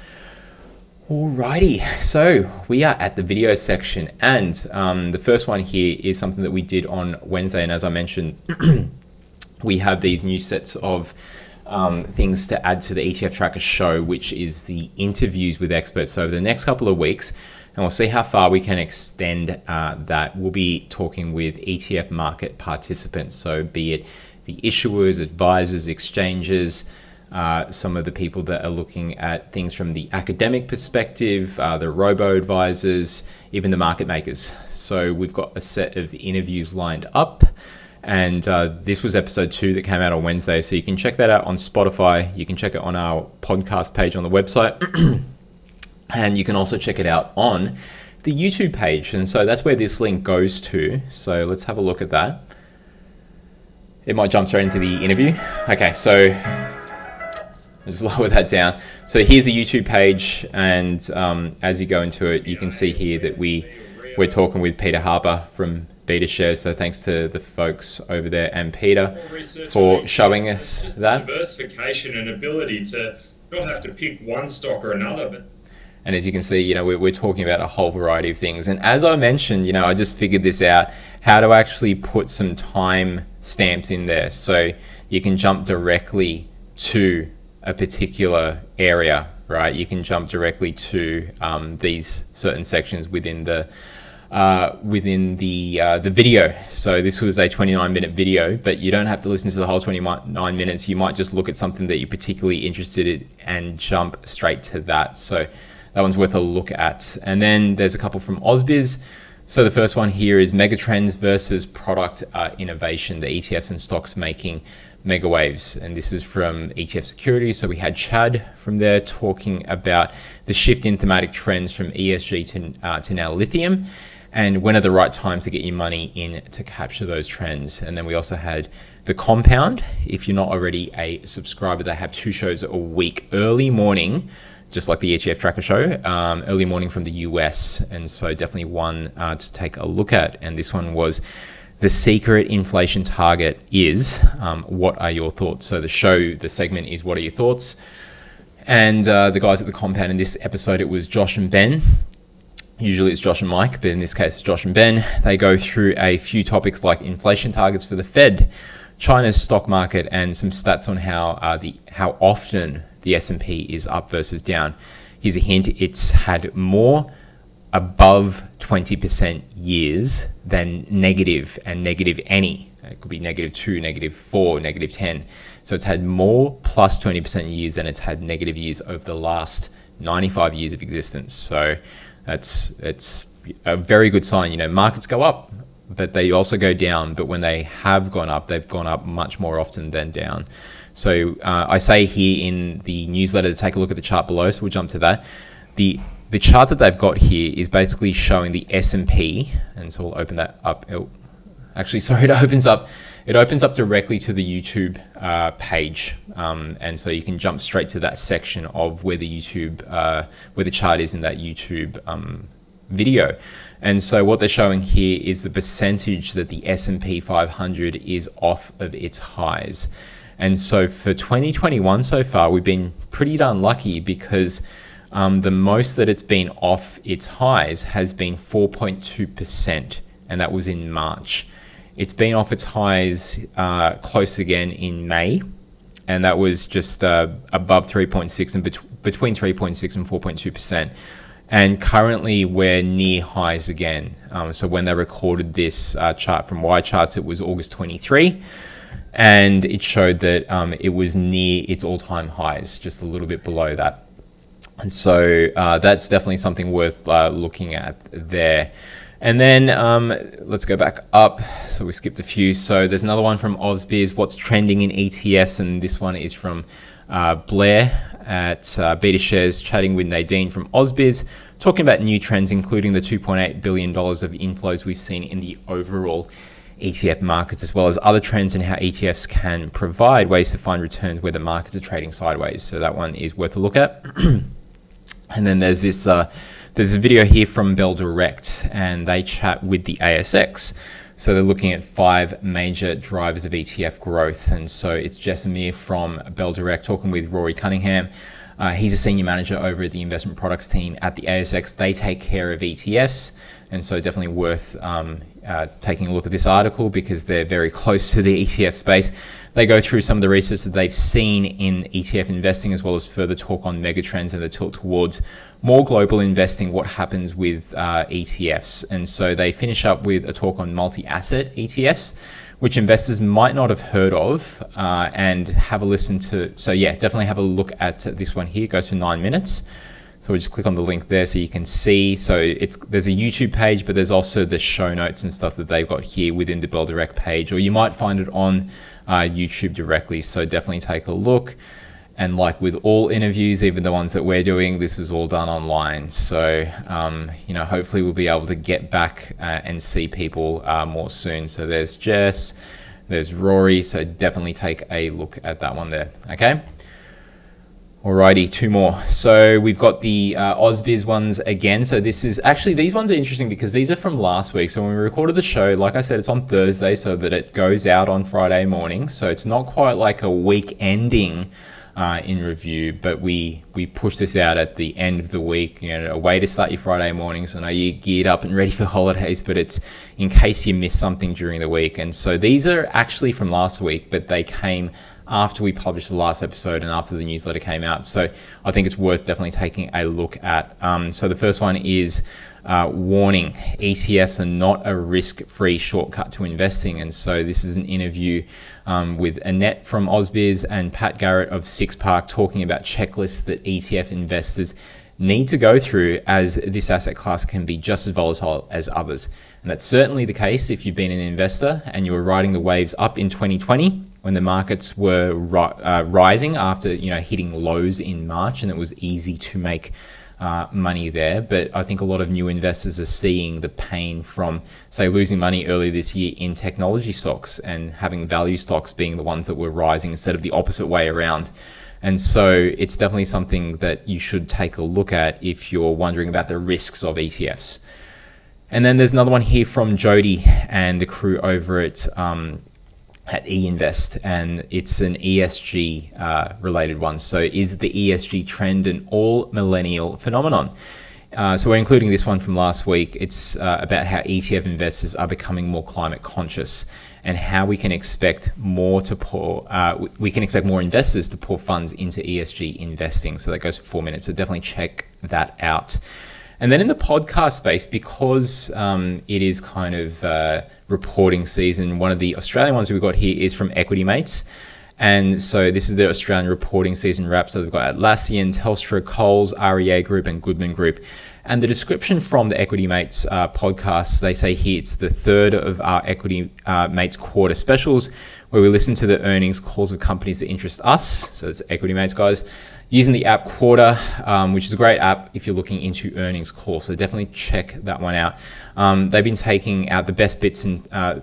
Alrighty, so we are at the video section, and um, the first one here is something that we did on Wednesday. And as I mentioned, we have these new sets of um, things to add to the ETF Tracker show, which is the interviews with experts. So, over the next couple of weeks, and we'll see how far we can extend uh, that. We'll be talking with ETF market participants, so be it the issuers, advisors, exchanges uh, some of the people that are looking at things from the academic perspective, uh, the robo advisors, even the market makers. So we've got a set of interviews lined up. And uh, this was episode two that came out on Wednesday. So you can check that out on Spotify. You can check it on our podcast page on the website. and you can also check it out on the YouTube page. And so that's where this link goes to. So let's have a look at that. It might jump straight into the interview. Okay, so just lower that down. So here's the YouTube page, and um, as you go into it, you can see here that we we're talking with Peter Harper from BetaShares. So thanks to the folks over there and Peter for showing us that diversification and ability to not have to pick one stock or another, but and as you can see, you know, we're, we're talking about a whole variety of things. And as I mentioned, you know, I just figured this out how to actually put some time stamps in there so you can jump directly to a particular area, right? You can jump directly to um, these certain sections within the uh, within the uh, the video. So this was a 29 minute video, but you don't have to listen to the whole 29 minutes. You might just look at something that you're particularly interested in and jump straight to that. So that one's worth a look at. And then there's a couple from Ausbiz. So the first one here is megatrends versus product uh, innovation, the ETFs and stocks making mega waves. And this is from ETF Security. So we had Chad from there talking about the shift in thematic trends from ESG to, uh, to now lithium and when are the right times to get your money in to capture those trends. And then we also had the compound. If you're not already a subscriber, they have two shows a week, early morning. Just like the ETF Tracker show, um, early morning from the US. And so, definitely one uh, to take a look at. And this one was the secret inflation target is. Um, what are your thoughts? So the show, the segment is what are your thoughts? And uh, the guys at the compound in this episode, it was Josh and Ben. Usually it's Josh and Mike, but in this case, it's Josh and Ben. They go through a few topics like inflation targets for the Fed, China's stock market, and some stats on how uh, the how often the S and P is up versus down. Here's a hint: it's had more above 20% years than negative and negative any. It could be negative two, negative four, negative 10. So it's had more plus 20% years than it's had negative years over the last 95 years of existence. So that's it's a very good sign. You know, markets go up, but they also go down. But when they have gone up, they've gone up much more often than down. So uh, I say here in the newsletter to take a look at the chart below. So we'll jump to that. The the chart that they've got here is basically showing the S&P, and so we'll open that up. Oh, actually, sorry, it opens up. It opens up directly to the YouTube uh, page, um, and so you can jump straight to that section of where the YouTube, uh, where the chart is in that YouTube um, video. And so what they're showing here is the percentage that the S&P 500 is off of its highs. And so for 2021 so far, we've been pretty darn lucky because um, the most that it's been off its highs has been 4.2%, and that was in March. It's been off its highs uh, close again in May, and that was just uh, above 3.6 and bet- between 3.6 and 4.2%. And currently, we're near highs again. Um, so when they recorded this uh, chart from YCharts, it was August 23 and it showed that um, it was near its all-time highs, just a little bit below that. And so uh, that's definitely something worth uh, looking at there. And then um, let's go back up. So we skipped a few. So there's another one from AusBiz, what's trending in ETFs, and this one is from uh, Blair at uh, BetaShares, chatting with Nadine from AusBiz, talking about new trends, including the $2.8 billion of inflows we've seen in the overall ETF markets, as well as other trends and how ETFs can provide ways to find returns where the markets are trading sideways. So that one is worth a look at. and then there's this uh, there's a video here from Bell Direct, and they chat with the ASX. So they're looking at five major drivers of ETF growth. And so it's Jess Amir from Bell Direct talking with Rory Cunningham. Uh, he's a senior manager over at the investment products team at the ASX. They take care of ETFs, and so definitely worth um, uh, taking a look at this article because they're very close to the ETF space. They go through some of the research that they've seen in ETF investing, as well as further talk on megatrends and the tilt towards more global investing. What happens with uh, ETFs, and so they finish up with a talk on multi-asset ETFs which investors might not have heard of, uh, and have a listen to. So, yeah, definitely have a look at this one here. It goes for nine minutes. So we just click on the link there so you can see. So it's there's a YouTube page, but there's also the show notes and stuff that they've got here within the Bell Direct page, or you might find it on uh, YouTube directly. So definitely take a look. And like with all interviews, even the ones that we're doing, this is all done online. So, um, you know, hopefully we'll be able to get back uh, and see people uh, more soon. So there's Jess, there's Rory. So definitely take a look at that one there. Okay. Alrighty, two more. So we've got the uh, ones again. So this is actually, these ones are interesting because these are from last week. So when we recorded the show, like I said, it's on Thursday so that it goes out on Friday morning. So it's not quite like a week ending uh, in review, but we we push this out at the end of the week. You know, a way to start your Friday mornings. I know you're geared up and ready for holidays, but it's in case you miss something during the week. And so these are actually from last week, but they came after we published the last episode and after the newsletter came out. So I think it's worth definitely taking a look at. Um, so the first one is uh, warning ETFs are not a risk free shortcut to investing. And so this is an interview um, with Annette from AusBiz and Pat Garrett of Six Park talking about checklists that ETF investors need to go through as this asset class can be just as volatile as others. And that's certainly the case if you've been an investor and you were riding the waves up in 2020 when the markets were ri- uh, rising after you know hitting lows in March and it was easy to make uh, money there. But I think a lot of new investors are seeing the pain from, say, losing money earlier this year in technology stocks and having value stocks being the ones that were rising instead of the opposite way around. And so it's definitely something that you should take a look at if you're wondering about the risks of ETFs. And then there's another one here from Jody and the crew over at um, at eInvest, and it's an ESG uh, related one. So, is the ESG trend an all millennial phenomenon? Uh, so, we're including this one from last week. It's uh, about how ETF investors are becoming more climate conscious and how we can expect more to pour, uh, we can expect more investors to pour funds into ESG investing. So, that goes for four minutes. So, definitely check that out. And then in the podcast space, because um, it is kind of uh, reporting season, one of the Australian ones we've got here is from Equity Mates. And so this is the Australian reporting season wrap. So they've got Atlassian, Telstra, Coles, REA Group, and Goodman Group. And the description from the Equity Mates uh, podcast, they say here it's the third of our Equity uh, Mates quarter specials, where we listen to the earnings calls of companies that interest us. So it's Equity Mates, guys. Using the app Quartr, um, which is a great app if you're looking into earnings calls. So definitely check that one out. Um, they've been taking out the best bits and uh,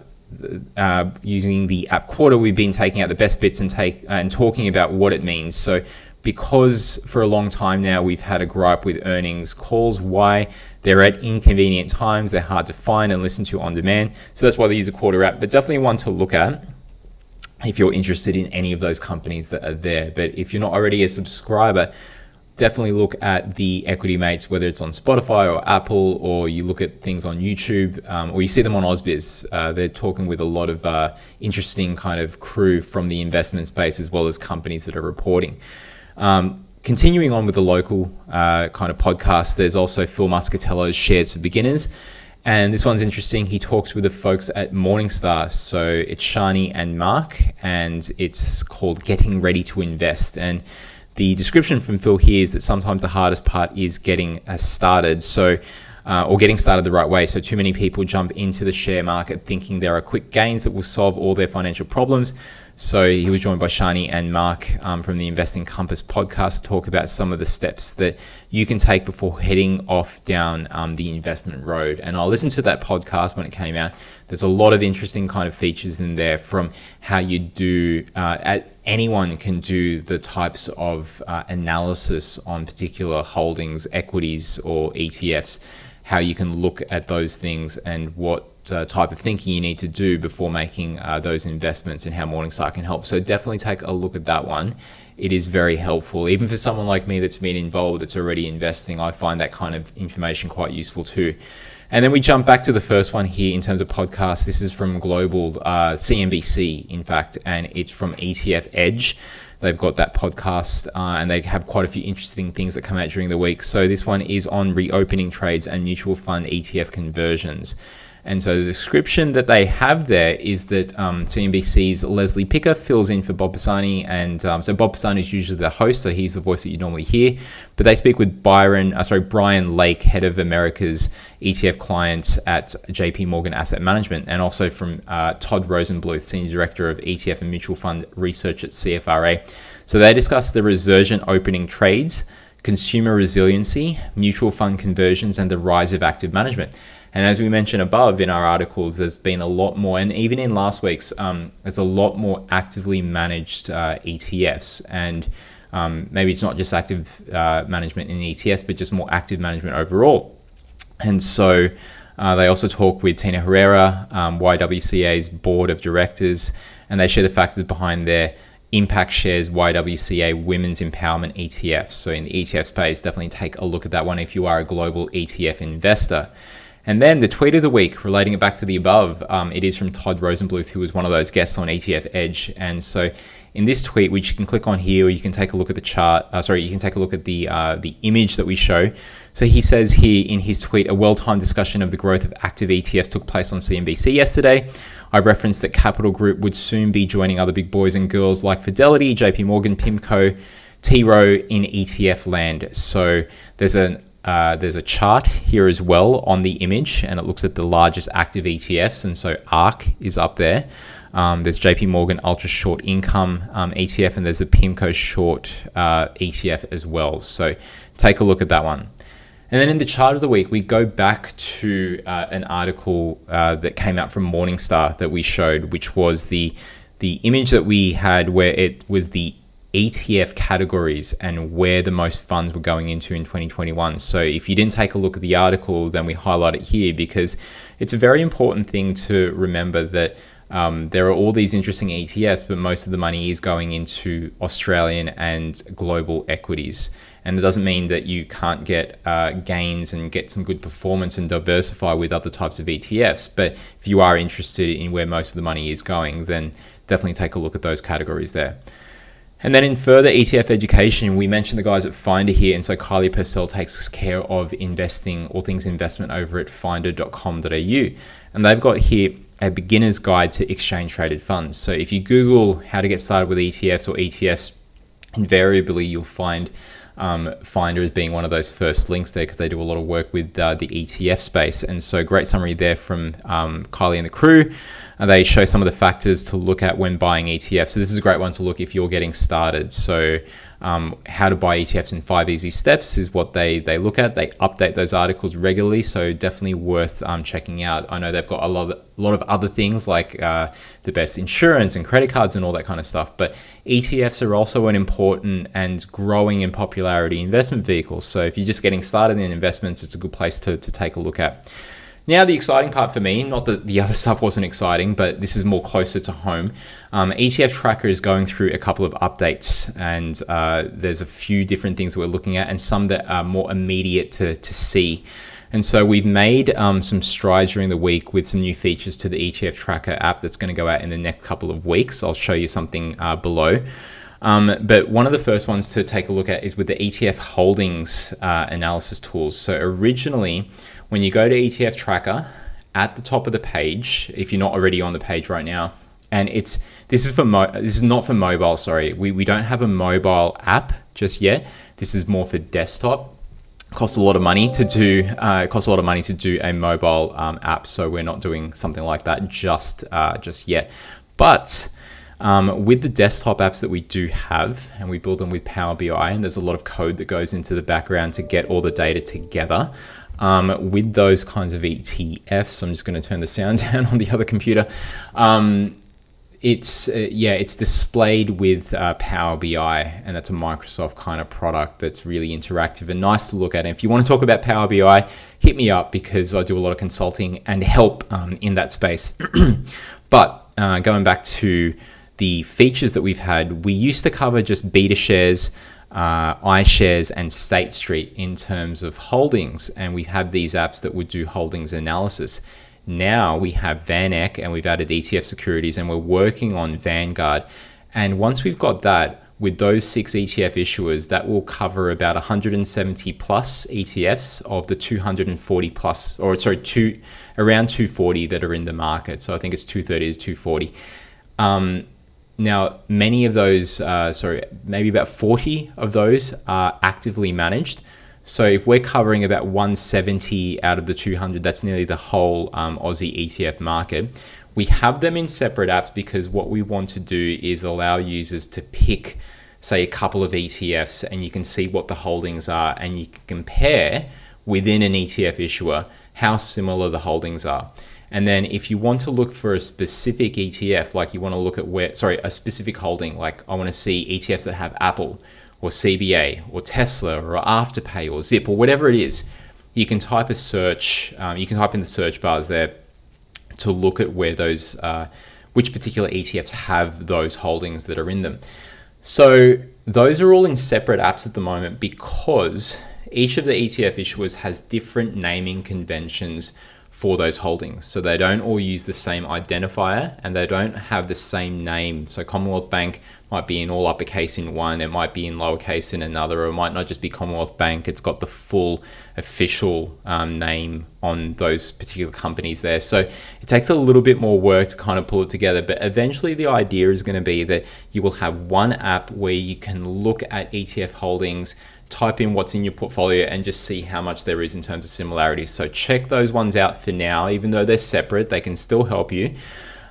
uh, using the app Quartr, we've been taking out the best bits and take and talking about what it means. So because for a long time now we've had a gripe with earnings calls, why they're at inconvenient times, they're hard to find and listen to on demand. So that's why they use a quarter app, but definitely one to look at if you're interested in any of those companies that are there. But if you're not already a subscriber, definitely look at the equity mates, whether it's on Spotify or Apple, or you look at things on YouTube, um, or you see them on Ausbiz. Uh, they're talking with a lot of uh, interesting kind of crew from the investment space as well as companies that are reporting. Um, continuing on with the local uh, kind of podcast, there's also Phil Muscatello's Shares for Beginners. And this one's interesting. He talks with the folks at Morningstar. So it's Shani and Mark, and it's called Getting Ready to Invest. And the description from Phil here is that sometimes the hardest part is getting started. So uh, or getting started the right way. So, too many people jump into the share market thinking there are quick gains that will solve all their financial problems. So he was joined by Shani and Mark um, from the Investing Compass podcast to talk about some of the steps that you can take before heading off down um, the investment road. And I listened to that podcast when it came out. There's a lot of interesting kind of features in there from how you do. Uh, anyone can do the types of uh, analysis on particular holdings, equities, or ETFs. How you can look at those things and what uh, type of thinking you need to do before making uh, those investments and how Morningstar can help. So definitely take a look at that one. It is very helpful. Even for someone like me that's been involved, that's already investing, I find that kind of information quite useful too. And then we jump back to the first one here in terms of podcasts. This is from Global uh, CNBC, in fact, and it's from ETF Edge. They've got that podcast uh, and they have quite a few interesting things that come out during the week. So this one is on reopening trades and mutual fund ETF conversions. And so the description that they have there is that um, CNBC's Leslie Picker fills in for Bob Pisani. And um, so Bob Pisani is usually the host, so he's the voice that you normally hear. But they speak with Byron, uh, sorry, Brian Lake, head of America's ETF clients at JP Morgan Asset Management, and also from uh, Todd Rosenbluth, Senior Director of ETF and Mutual Fund Research at CFRA. So they discuss the resurgent opening trades, consumer resiliency, mutual fund conversions, and the rise of active management. And as we mentioned above in our articles, there's been a lot more, and even in last week's, um, there's a lot more actively managed uh, ETFs. And um, maybe it's not just active uh, management in ETFs, but just more active management overall. And so uh, they also talk with Tina Herrera, um, YWCA's board of directors, and they share the factors behind their Impact Shares YWCA Women's Empowerment ETFs. So in the ETF space, definitely take a look at that one if you are a global ETF investor. And then the tweet of the week, relating it back to the above, um, it is from Todd Rosenbluth, who was one of those guests on ETF Edge. And so in this tweet, which you can click on here, or you can take a look at the chart. Uh, sorry, you can take a look at the uh, the image that we show. So he says here in his tweet, a well-timed discussion of the growth of active ETFs took place on CNBC yesterday. I referenced that Capital Group would soon be joining other big boys and girls like Fidelity, JP Morgan, PIMCO, T. Rowe in ETF land. So there's an uh, there's a chart here as well on the image, and it looks at the largest active ETFs. And so ARK is up there. Um, there's JP Morgan Ultra Short Income um, ETF, and there's the PIMCO Short uh, ETF as well. So take a look at that one. And then in the chart of the week, we go back to uh, an article uh, that came out from Morningstar that we showed, which was the the image that we had where it was the ETF categories and where the most funds were going into in 2021. So if you didn't take a look at the article, then we highlight it here because it's a very important thing to remember that um, there are all these interesting ETFs, but most of the money is going into Australian and global equities. And it doesn't mean that you can't get uh, gains and get some good performance and diversify with other types of ETFs. But if you are interested in where most of the money is going, then definitely take a look at those categories there. And then in further ETF education, we mentioned the guys at Finder here. And so Kylie Purcell takes care of investing, all things investment over at finder.com.au. And they've got here a beginner's guide to exchange traded funds. So if you Google how to get started with ETFs or ETFs, invariably you'll find um, Finder as being one of those first links there because they do a lot of work with uh, the ETF space. And so, great summary there from um, Kylie and the crew. And they show some of the factors to look at when buying ETFs. So, this is a great one to look if you're getting started. So, um, how to buy ETFs in five easy steps is what they they look at. They update those articles regularly, so definitely worth um, checking out. I know they've got a lot of, a lot of other things like uh, the best insurance and credit cards and all that kind of stuff. But ETFs are also an important and growing in popularity investment vehicle. So if you're just getting started in investments, it's a good place to, to take a look at. Now, the exciting part for me, not that the other stuff wasn't exciting, but this is more closer to home. Um, ETF Tracker is going through a couple of updates, and uh, there's a few different things that we're looking at, and some that are more immediate to, to see. And so we've made um, some strides during the week with some new features to the ETF Tracker app that's going to go out in the next couple of weeks. I'll show you something uh, below. Um, but one of the first ones to take a look at is with the ETF holdings uh, analysis tools. So originally, when you go to ETF Tracker, at the top of the page, if you're not already on the page right now, and it's this is for mo- this is not for mobile. Sorry, we we don't have a mobile app just yet. This is more for desktop. Costs a lot of money to do. Uh, costs a lot of money to do a mobile um, app, so we're not doing something like that just uh, just yet. But um, with the desktop apps that we do have, and we build them with Power BI, and there's a lot of code that goes into the background to get all the data together. Um, with those kinds of ETFs, I'm just going to turn the sound down on the other computer. Um, it's uh, yeah, it's displayed with uh, Power BI, and that's a Microsoft kind of product that's really interactive and nice to look at. And if you want to talk about Power BI, hit me up because I do a lot of consulting and help um, in that space. but uh, going back to the features that we've had, we used to cover just BetaShares uh, iShares and State Street in terms of holdings, and we have these apps that would do holdings analysis. Now we have VanEck and we've added ETF securities, and we're working on Vanguard. And once we've got that, with those six ETF issuers, that will cover about 170 plus ETFs of the 240 plus, or sorry, two around 240 that are in the market. So I think it's 230 to 240. Um, now, many of those, uh, sorry, maybe about 40 of those are actively managed. So if we're covering about 170 out of the 200, that's nearly the whole um, Aussie ETF market. We have them in separate apps because what we want to do is allow users to pick, say, a couple of ETFs and you can see what the holdings are and you can compare within an ETF issuer how similar the holdings are. And then if you want to look for a specific ETF, like you want to look at where, sorry, a specific holding, like I want to see ETFs that have Apple or CBA or Tesla or Afterpay or Zip or whatever it is, you can type a search, um, you can type in the search bars there to look at where those, uh, which particular ETFs have those holdings that are in them. So those are all in separate apps at the moment because each of the ETF issuers has different naming conventions for those holdings. So they don't all use the same identifier and they don't have the same name. So Commonwealth Bank might be in all uppercase in one, it might be in lowercase in another, or it might not just be Commonwealth Bank. It's got the full official um, name on those particular companies there. So it takes a little bit more work to kind of pull it together, but eventually the idea is going to be that you will have one app where you can look at ETF holdings type in what's in your portfolio and just see how much there is in terms of similarity. So check those ones out for now, even though they're separate, they can still help you.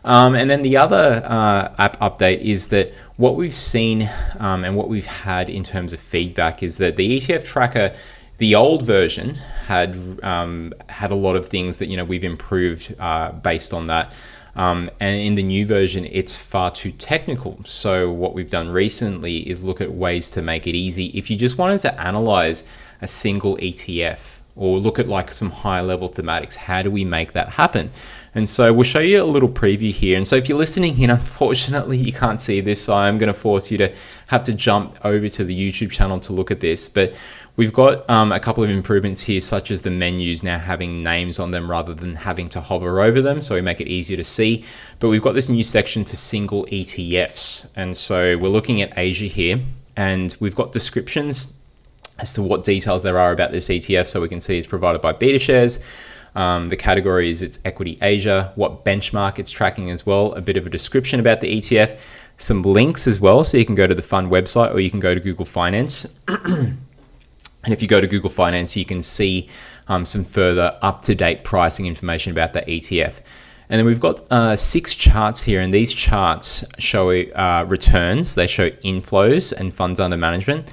Um, and then the other uh, app update is that what we've seen um, and what we've had in terms of feedback is that the ETF tracker, the old version, had um, had a lot of things that you know we've improved uh, based on that. Um, and in the new version, it's far too technical. So, what we've done recently is look at ways to make it easy. If you just wanted to analyze a single ETF or look at like some high level thematics, how do we make that happen? And so we'll show you a little preview here. And so if you're listening in, unfortunately, you can't see this. So I'm going to force you to have to jump over to the YouTube channel to look at this. But we've got um, a couple of improvements here, such as the menus now having names on them rather than having to hover over them. So we make it easier to see. But we've got this new section for single ETFs. And so we're looking at Asia here. And we've got descriptions as to what details there are about this ETF. So we can see it's provided by BetaShares. Um, the category is its equity Asia, what benchmark it's tracking as well, a bit of a description about the ETF, some links as well. So you can go to the fund website or you can go to Google Finance. and if you go to Google Finance, you can see um, some further up to date pricing information about the ETF. And then we've got uh, six charts here, and these charts show uh, returns, they show inflows and funds under management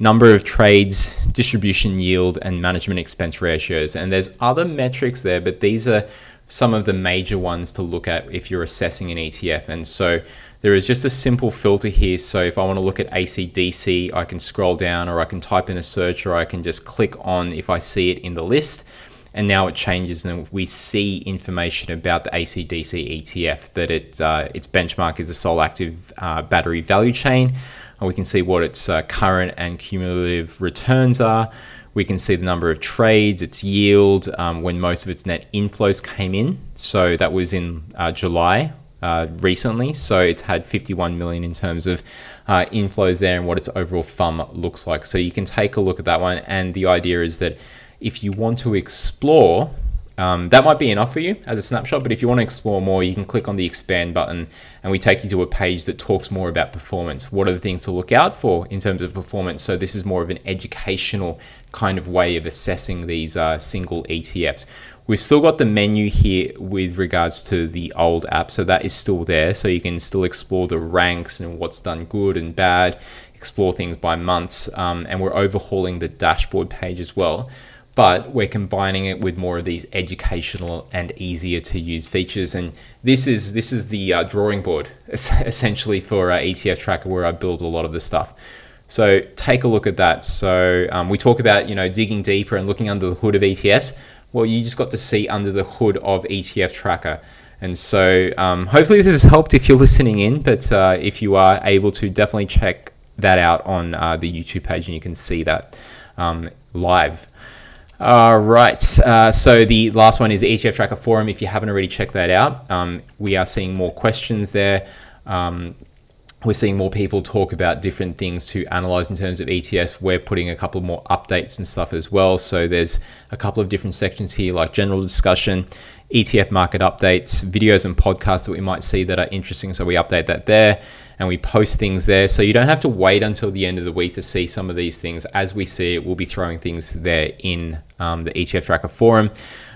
number of trades, distribution yield, and management expense ratios. And there's other metrics there, but these are some of the major ones to look at if you're assessing an ETF. And so there is just a simple filter here. So if I want to look at ACDC, I can scroll down or I can type in a search or I can just click on if I see it in the list. And now it changes and we see information about the ACDC ETF that it uh, its benchmark is a Solactive uh, battery value chain and we can see what its uh, current and cumulative returns are. We can see the number of trades, its yield, um, when most of its net inflows came in. So that was in uh, July uh, recently. So it's had 51 million in terms of uh, inflows there and what its overall FUM looks like. So you can take a look at that one. And the idea is that if you want to explore um, that might be enough for you as a snapshot, but if you want to explore more, you can click on the expand button and we take you to a page that talks more about performance. What are the things to look out for in terms of performance? So, this is more of an educational kind of way of assessing these uh, single ETFs. We've still got the menu here with regards to the old app, so that is still there. So, you can still explore the ranks and what's done good and bad, explore things by months, um, and we're overhauling the dashboard page as well but we're combining it with more of these educational and easier to use features. And this is this is the uh, drawing board essentially for uh, ETF Tracker where I build a lot of the stuff. So take a look at that. So um, we talk about you know digging deeper and looking under the hood of ETFs. Well, you just got to see under the hood of ETF Tracker. And so um, hopefully this has helped if you're listening in. But uh, if you are able to, definitely check that out on uh, the YouTube page and you can see that um, live. All right. Uh, so the last one is the ETF Tracker Forum. If you haven't already checked that out, um, we are seeing more questions there. Um, we're seeing more people talk about different things to analyze in terms of ETFs. We're putting a couple more updates and stuff as well. So there's a couple of different sections here, like general discussion, ETF market updates, videos and podcasts that we might see that are interesting. So we update that there and we post things there. So you don't have to wait until the end of the week to see some of these things. As we see it, we'll be throwing things there in um, the ETF Tracker forum.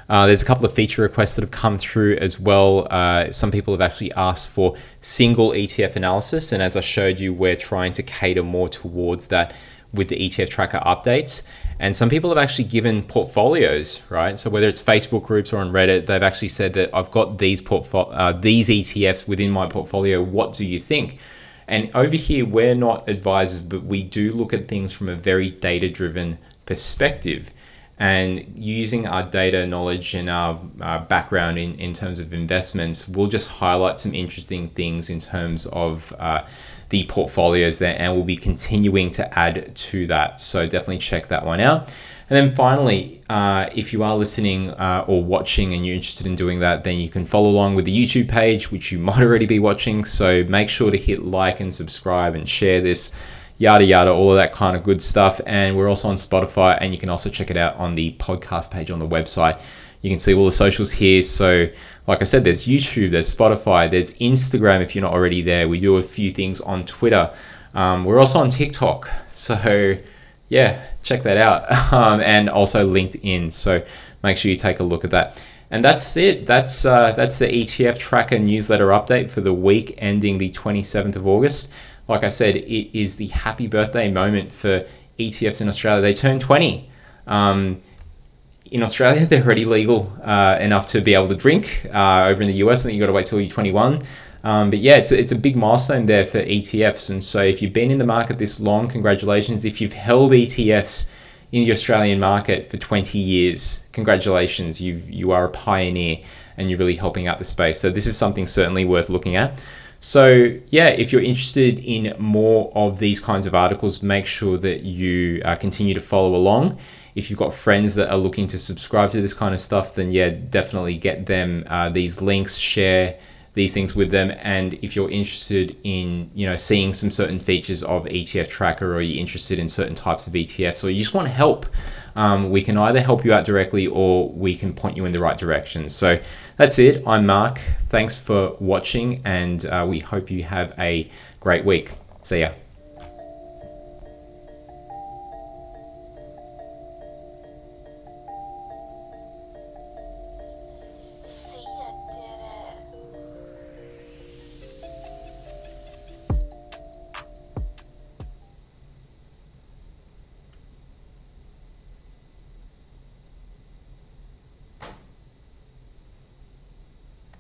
Uh, there's a couple of feature requests that have come through as well. Uh, some people have actually asked for single ETF analysis, and as I showed you, we're trying to cater more towards that with the ETF tracker updates. And some people have actually given portfolios, right? So whether it's Facebook groups or on Reddit, they've actually said that I've got these uh, these ETFs within my portfolio. What do you think? And over here, we're not advisors, but we do look at things from a very data-driven perspective. And using our data knowledge and our, our background in, in terms of investments, we'll just highlight some interesting things in terms of uh, the portfolios there, and we'll be continuing to add to that. So definitely check that one out. And then finally, uh, if you are listening uh, or watching and you're interested in doing that, then you can follow along with the YouTube page, which you might already be watching. So make sure to hit like and subscribe and share this, yada yada, all of that kind of good stuff. And we're also on Spotify, and you can also check it out on the podcast page on the website. You can see all the socials here. So like I said, there's YouTube, there's Spotify, there's Instagram if you're not already there. We do a few things on Twitter. Um, we're also on TikTok. So, yeah, check that out. Um, and also LinkedIn. So, make sure you take a look at that. And that's it. That's uh, that's the ETF Tracker newsletter update for the week ending the 27th of August. Like I said, it is the happy birthday moment for ETFs in Australia. They turn 20. Um, in Australia, they're already legal uh, enough to be able to drink. Uh, over in the US, I think you've got to wait till you're 21. Um, but yeah, it's a, it's a big milestone there for ETFs. And so if you've been in the market this long, congratulations. If you've held ETFs in the Australian market for 20 years, congratulations. You've, you are a pioneer. and you're really helping out the space. So this is something certainly worth looking at. So, yeah, if you're interested in more of these kinds of articles, make sure that you uh, continue to follow along. If you've got friends that are looking to subscribe to this kind of stuff, then yeah, definitely get them uh, these links, share these things with them. And if you're interested in, you know, seeing some certain features of ETF Tracker, or you're interested in certain types of ETFs, or you just want help, um, we can either help you out directly or we can point you in the right direction. So that's it. I'm Mark. Thanks for watching, and uh, we hope you have a great week. See ya.